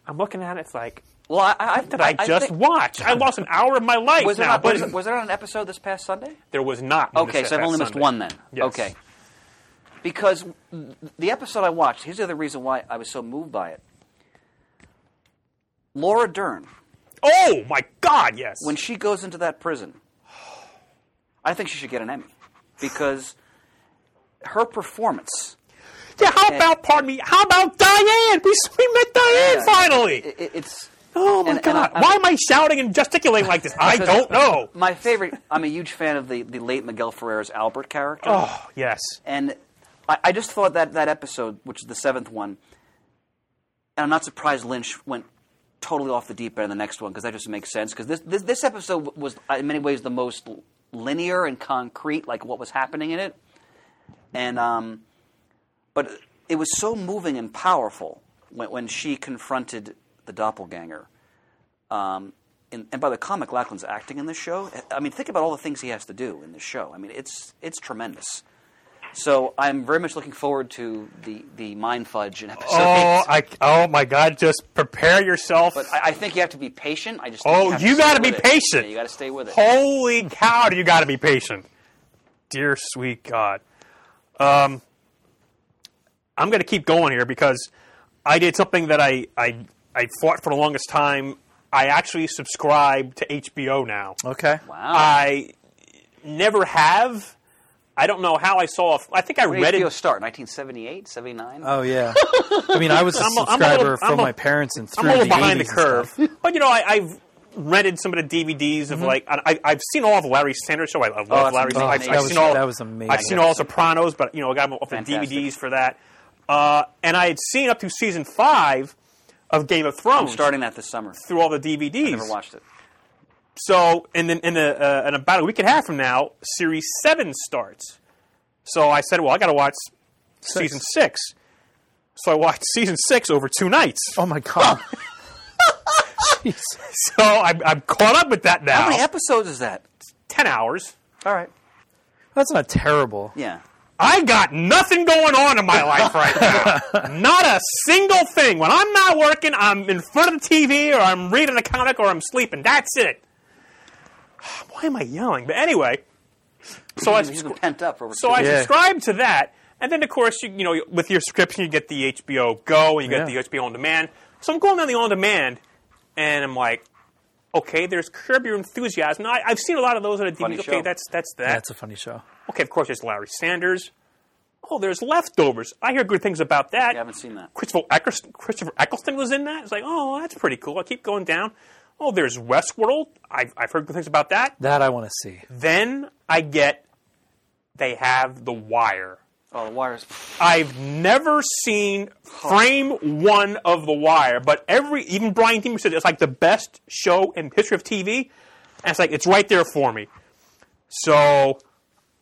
I'm looking at it. It's like, Well, I, I, did I, just think- watch? I lost an hour of my life Was there, now. not, but was, there- was there an episode this past Sunday? there was not. Okay, so I've only missed Sunday. one then. Yes. Okay. Because the episode I watched, here's the other reason why I was so moved by it. Laura Dern, Oh my God! Yes. when she goes into that prison, I think she should get an Emmy because her performance. yeah. How about? Pardon me. How about Diane? We we met Diane Yeah. finally. It, it- it's oh my and- and God! I- Why am I shouting and gesticulating like this? I don't know. my favorite. I'm a huge fan of the, the late Miguel Ferrer's Albert character. Oh yes. And I, I just thought that that episode, which is the seventh one, and I'm not surprised Lynch went totally off the deep end in the next one because that just makes sense. Because this, this this episode was in many ways the most linear and concrete, like what was happening in it. And um, but it was so moving and powerful when, when she confronted the doppelganger. Um, and, and by the Kyle MacLachlan's acting in this show. I mean, think about all the things he has to do in this show. I mean, it's it's tremendous. So I'm very much looking forward to the the mind fudge in episode Oh, eight. I. Oh my God! Just prepare yourself. But I, I think you have to be patient. I just Oh, have you gotta be patient. Yeah, you got to stay with it. Holy cow! Do you got to be patient, dear sweet God? Um, I'm going to keep going here because I did something that I I I fought for the longest time. I actually subscribe to HBO now. Okay. Wow. I never have. I don't know how I saw. I think I When read did HBO it. start? 1978, 79? Oh yeah. *laughs* I mean, I was a I'm a- I'm a subscriber little- from I'm a- my parents and I'm through a little the behind the 80s and curve, stuff. but you know, I, I've rented some of the DVDs Mm-hmm. of like I, I've seen all of Larry Sanders Show. I love that's Larry. amazing. I've, That I've was- seen all. that was amazing. I've seen all Sopranos, but you know, I got off the Fantastic. DVDs for that. Uh, and I had seen up to season five of Game of I'm Thrones starting that this summer. through all the DVDs. Never watched it. So, in, in, in, a, uh, in about a week and a half from now, series seven starts. So I said, well, I got to watch season six. So I watched season six over two nights. Oh my god. Jeez. *laughs* So I'm, I'm caught up with that now. How many episodes is that? Ten hours. All right. That's not terrible. Yeah. I got nothing going on in my life right now. *laughs* not a single thing. When I'm not working, I'm in front of the TV or I'm reading a comic or I'm sleeping. That's it. *sighs* Why am I yelling? But anyway, so I He's pent up over So I years. Yeah. subscribe to that, and then of course you, you know with your subscription you get the HBO Go and you get Yeah. the HBO on demand. So I'm going down the on demand, and I'm like, okay, there's Curb Your Enthusiasm. Now, I, I've seen a lot of those on a Funny DVD. Okay, show. that's that's that. That's a funny show. okay, of course there's Larry Sanders. Oh, there's Leftovers. I hear good things about that. I haven't seen that. Christopher Eccleston, Christopher Eccleston was in that. It's like, oh, that's pretty cool. I keep going down. Oh, there's Westworld. I've, I've heard good things about that. That I want to see. Then I get they have The Wire. Oh, the wires. I've never seen frame one of The Wire, but every even Brian Deemer said it's like the best show in history of TV, and it's like it's right there for me. So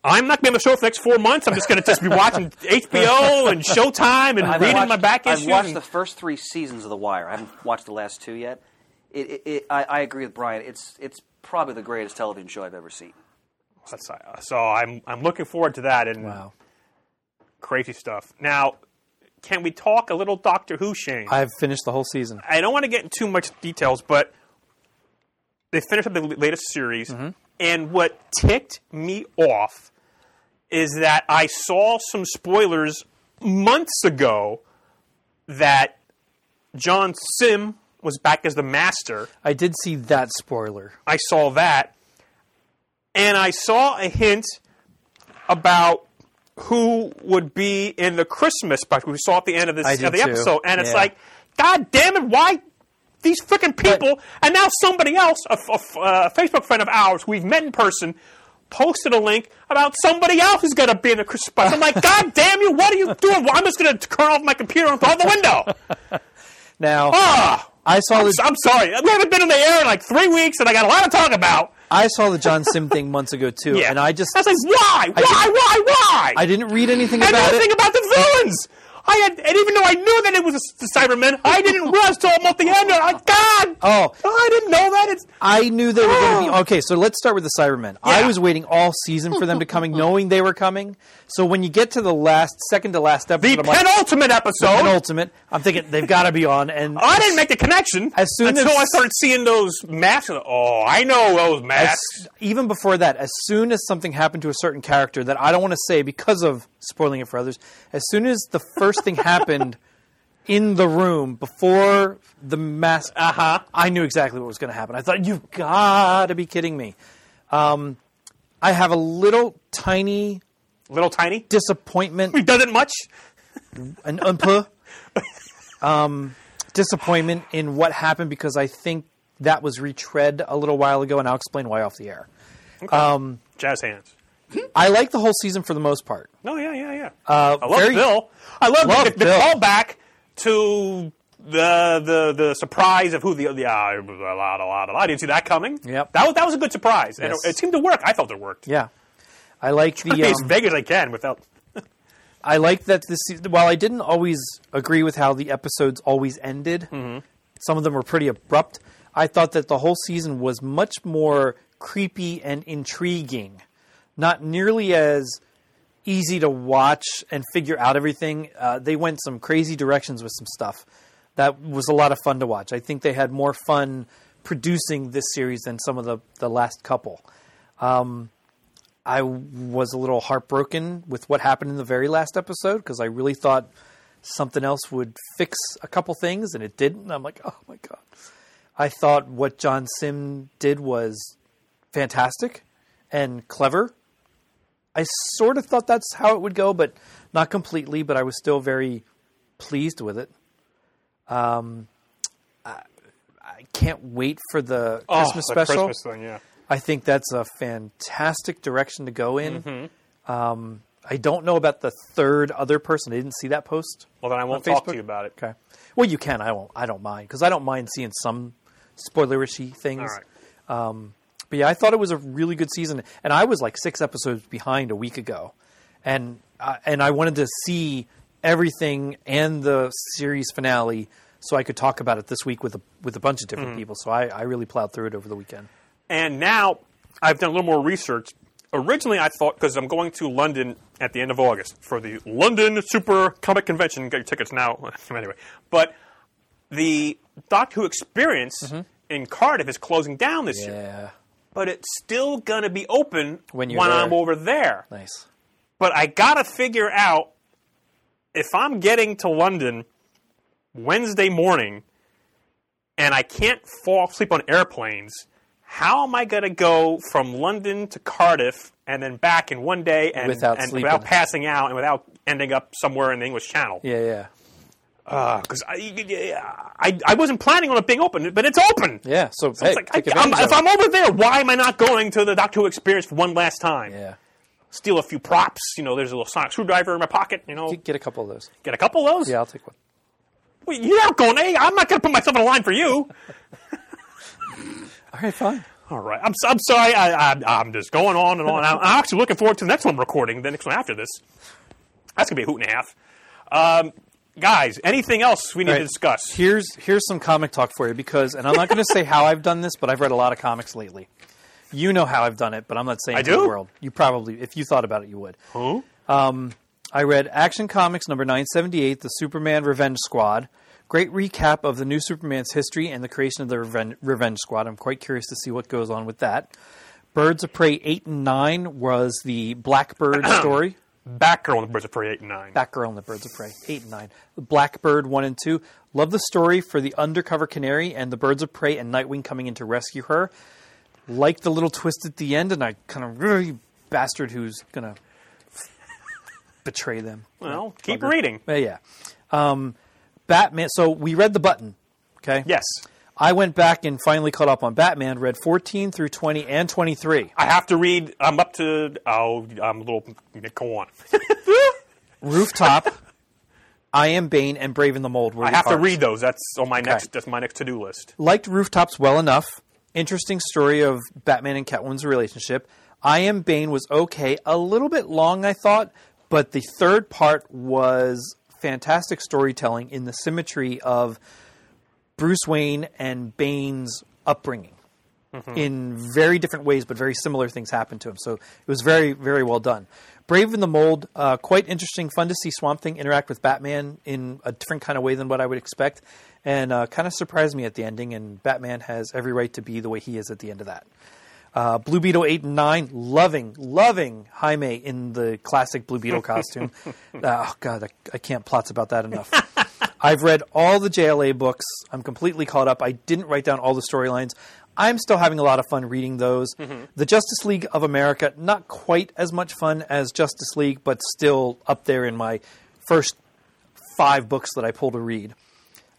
I'm not going to be on the show for the next four months. I'm just going to just be watching *laughs* HBO and Showtime and I've reading watched, my back issues. I've watched and- the first three seasons of The Wire. I haven't watched the last two yet. It, it, it, I, I agree with Brian. It's it's probably the greatest television show I've ever seen. That's- uh, so I'm I'm looking forward to that and Wow. crazy stuff. Now, can we talk a little Doctor Who, Shane? I've finished the whole season. I don't want to get into too much details, but they finished up the latest series, and what ticked me off is that I saw some spoilers months ago that John Simm was back as the Master. I did see that spoiler. I saw that, and I saw a hint about who would be in the Christmas special we saw at the end of this of the too. episode, and it's Yeah. like, God damn it, why these freaking people? and now somebody else, a Facebook friend of ours who we've met in person. Posted a link about somebody else who's going to be in the Christmas special. I'm like, God damn you! What are you doing? Well, I'm just going to turn off my computer and throw out the window. *laughs* Now, Ah, I saw the I'm sorry. We haven't been in the air in like three weeks, and I got a lot to talk about. I saw the John Simm thing months ago too, Yeah. and I just I was like, why, why, why, why? I didn't read anything I about didn't it. about the villains. I had, and even though I knew that it was a, the Cybermen, I didn't *laughs* realize till at the end. I'm like, God, Oh. I didn't know that. It's I knew they were going to be oh. okay. So let's start with the Cybermen. I was waiting all season for them to coming, *laughs* knowing they were coming. So when you get to the last, second to last episode, the I'm like, penultimate episode. penultimate. I'm thinking they've got to be on. And oh, I didn't make the connection As soon until as- I started seeing those masks. Oh, I know those as, masks. even before that, as soon as something happened to a certain character that I don't want to say because of spoiling it for others, as soon as the first thing happened in the room before the mask, Uh-huh. I knew exactly what was going to happen. I thought, you've got to be kidding me. Um, I have a little tiny Little tiny. disappointment, He doesn't much. an umpa, um, disappointment in what happened because I think that was retread a little while ago, and I'll explain why off the air. Jazz hands. I like the whole season for the most part. Oh yeah, yeah, yeah. Uh, I love very- Bill. I love, Love the, the Bill. callback to the the the surprise of who the yeah it was a lot a lot a lot. I didn't see that coming. Yep. that was that was a good surprise, and it, it seemed to work. I felt it worked. Yeah, I like the. Be as Um, vague as I can without. *laughs* I like that this. While I didn't always agree with how the episodes always ended, some of them were pretty abrupt. I thought that the whole season was much more creepy and intriguing, not nearly as easy to watch and figure out everything. Uh, they went some crazy directions with some stuff. That was a lot of fun to watch. I think they had more fun producing this series than some of the, the last couple. I was a little heartbroken with what happened in the very last episode because I really thought something else would fix a couple things and it didn't. I'm like, oh my god. I thought what John Simm did was fantastic and clever. I sort of thought that's how it would go, but not completely. But I was still very pleased with it. Um, I, I can't wait for the Oh, Christmas the special. Christmas thing, yeah. I think that's a fantastic direction to go in. Mm-hmm. Um, I don't know about the third other person. I didn't see that post. Well, then I won't talk to you about it. Okay. Well, you can. I won't. I don't mind because I don't mind seeing some spoilerishy things. All right. But yeah, I thought it was a really good season, and I was like six episodes behind a week ago, and uh, and I wanted to see everything and the series finale so I could talk about it this week with a with a bunch of different Mm-hmm. people. So I, I really plowed through it over the weekend. And now I've done a little more research. Originally, I thought because I'm going to London at the end of August for the London Super Comic Convention. Get your tickets now. *laughs* anyway, but the Doctor Who Experience in Cardiff is closing down this year. But it's still going to be open When there. I'm over there. nice. But I got to figure out if I'm getting to London Wednesday morning and I can't fall asleep on airplanes, how am I going to go from London to Cardiff and then back in one day and, Without and without passing out and without ending up somewhere in the English Channel? Yeah, yeah, Because I, I, I wasn't planning on it being open, but it's open. yeah. So, So hey, it's like, I, I'm, if I'm over there, why am I not going to the Doctor Who Experience for one last time? yeah, Steal a few props. You know, there's a little sonic screwdriver in my pocket. You know, get, a couple of those. get a couple of those. Yeah, I'll take one. Well, you're not going. Hey, I'm not going to put myself in a line for you. *laughs* All right, fine. All right. I'm, I'm sorry. I, I, I'm just going on and on. I'm, I'm actually looking forward to the next one recording, the next one after this. That's going to be a hoot and a half. Um, guys, anything else we need All to discuss? Here's here's some comic talk for you because, and I'm not going to say how I've done this, but I've read a lot of comics lately. You know how I've done it, but I'm not saying I to the world. You probably, if you thought about it, you would. Huh? Um, I read Action Comics number 978, The Superman Revenge Squad. Great recap of the new Superman's history and the creation of the Reven- Revenge Squad. I'm quite curious to see what goes on with that. Birds of Prey 8 and 9 was the Blackbird *clears throat* story. Batgirl and the Birds of Prey 8 and 9. Batgirl and the Birds of Prey, 8 and 9. Blackbird 1 and 2. Love the story for the undercover canary and the Birds of Prey and Nightwing coming in to rescue her. Like the little twist at the end, and I kind of really bastard who's going to betray them. well, keep reading. Yeah, yeah. Um, Batman. So we read the button. Okay. Yes. I went back and finally caught up on Batman. Read 14 through 20 and 23. I have to read. I'm up to. Oh, I'm a little. Go on. *laughs* Rooftop. I am Bane and Brave in the Mold. Were I have to read those. That's on my next. That's my next to-do list. liked Rooftops well enough. Interesting story of Batman and Catwoman's relationship. I Am Bane was okay. A little bit long, I thought, but the third part was fantastic storytelling in the symmetry of Bruce Wayne and Bane's upbringing. In very different ways, but very similar things happened to him. So it was very, very well done. Brave in the Mold, uh, quite interesting. Fun to see Swamp Thing interact with Batman in a different kind of way than what I would expect, and uh, kind of surprised me at the ending. And Batman has every right to be the way he is at the end of that. Uh, Blue Beetle 8 and 9, loving, loving Jaime in the classic Blue Beetle costume. *laughs* oh, God, I, I can't plots about that enough. *laughs* I've read all the JLA books. I'm completely caught up. I didn't write down all the storylines. I'm still having a lot of fun reading those. The Justice League of America, not quite as much fun as Justice League, but still up there in my first five books that I pull to read.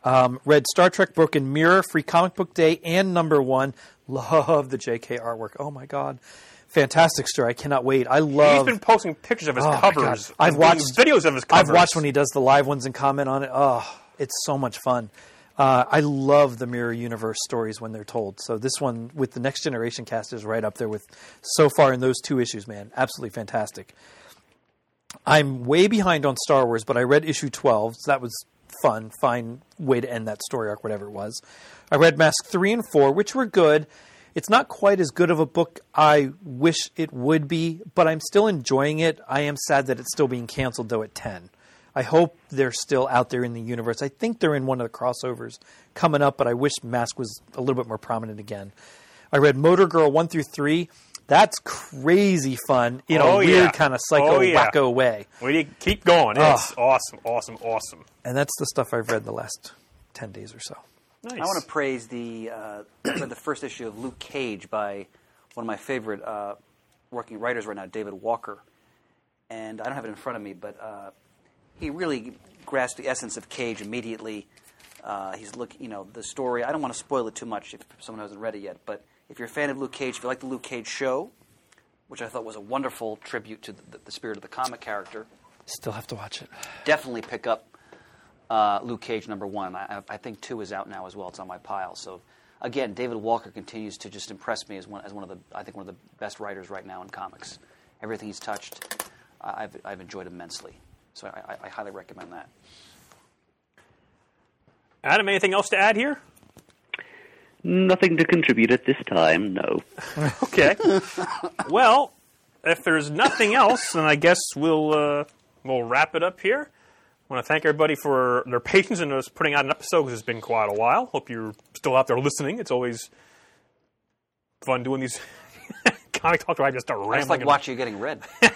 Um, read Star Trek Broken Mirror, Free Comic Book Day, and number one. Love the JK artwork. Oh my god, fantastic story! I cannot wait. I love. He's been posting pictures of his Oh covers. I've watched videos of his covers. I've watched when he does the live ones and comment on it. Oh, it's so much fun. Uh, I love the Mirror Universe stories when they're told. So this one with the Next Generation cast is right up there with so far in those two issues. Man, absolutely fantastic. I'm way behind on Star Wars, but I read issue 12, so that was fun. Fine way to end that story arc, whatever it was. I read Mask 3 and 4, which were good. It's not quite as good of a book I wish it would be, but I'm still enjoying it. I am sad that it's still being canceled, though, at 10. I hope they're still out there in the universe. I think they're in one of the crossovers coming up, but I wish Mask was a little bit more prominent again. I read Motor Girl 1 through 3. That's crazy fun in Oh, a weird yeah. kind of psycho Oh, yeah. wacko way. Well, you keep going. It's Oh. awesome, awesome, awesome. And that's the stuff I've read the last 10 days or so. Nice. I want to praise the uh, *clears throat* the first issue of Luke Cage by one of my favorite uh, working writers right now, David Walker. and I don't have it in front of me, but uh, he really grasped the essence of Cage immediately. Uh, he's looking, you know, the story. I don't want to spoil it too much if someone hasn't read it yet, but if you're a fan of Luke Cage, if you like the Luke Cage show, which I thought was a wonderful tribute to the, the spirit of the comic character, Still have to watch it. definitely pick up uh, Luke Cage number one. I, I think two is out now as well. It's on my pile. So again, David Walker continues to just impress me as one as one of the I think one of the best writers right now in comics. Everything he's touched, I- I've I've enjoyed immensely. So I, I, I highly recommend that. Adam, anything else to add here? Nothing to contribute at this time, no. *laughs* Okay. well, if there's nothing else, then I guess we'll uh, we'll wrap it up here. I want to thank everybody for their patience in us putting out an episode because it's been quite a while. Hope you're still out there listening. It's always fun doing these *laughs* comic talk where I just start rambling. I just like and- watching you getting red. *laughs*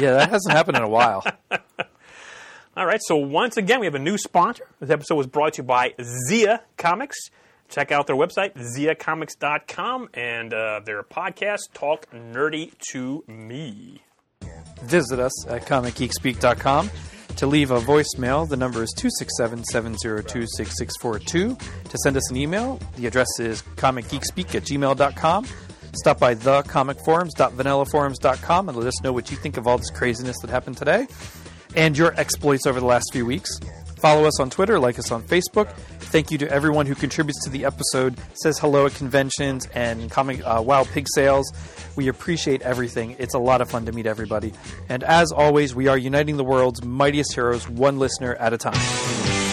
Yeah, that hasn't happened in a while. *laughs* All right, so once again, we have a new sponsor. This episode was brought to you by Zia Comics. Check out their website, ziacomics.com, and uh, their podcast, Talk Nerdy to Me. Visit us at comicgeekspeak.com. To leave a voicemail, the number is 267 702 6642. To send us an email, the address is comicgeekspeak at gmail.com. Stop by thecomicforums.vanillaforums.com and let us know what you think of all this craziness that happened today and your exploits over the last few weeks. Follow us on Twitter, like us on Facebook. Thank you to everyone who contributes to the episode, says hello at conventions and comic uh, Wild Pig sales. We appreciate everything. It's a lot of fun to meet everybody. And as always, we are uniting the world's mightiest heroes, one listener at a time.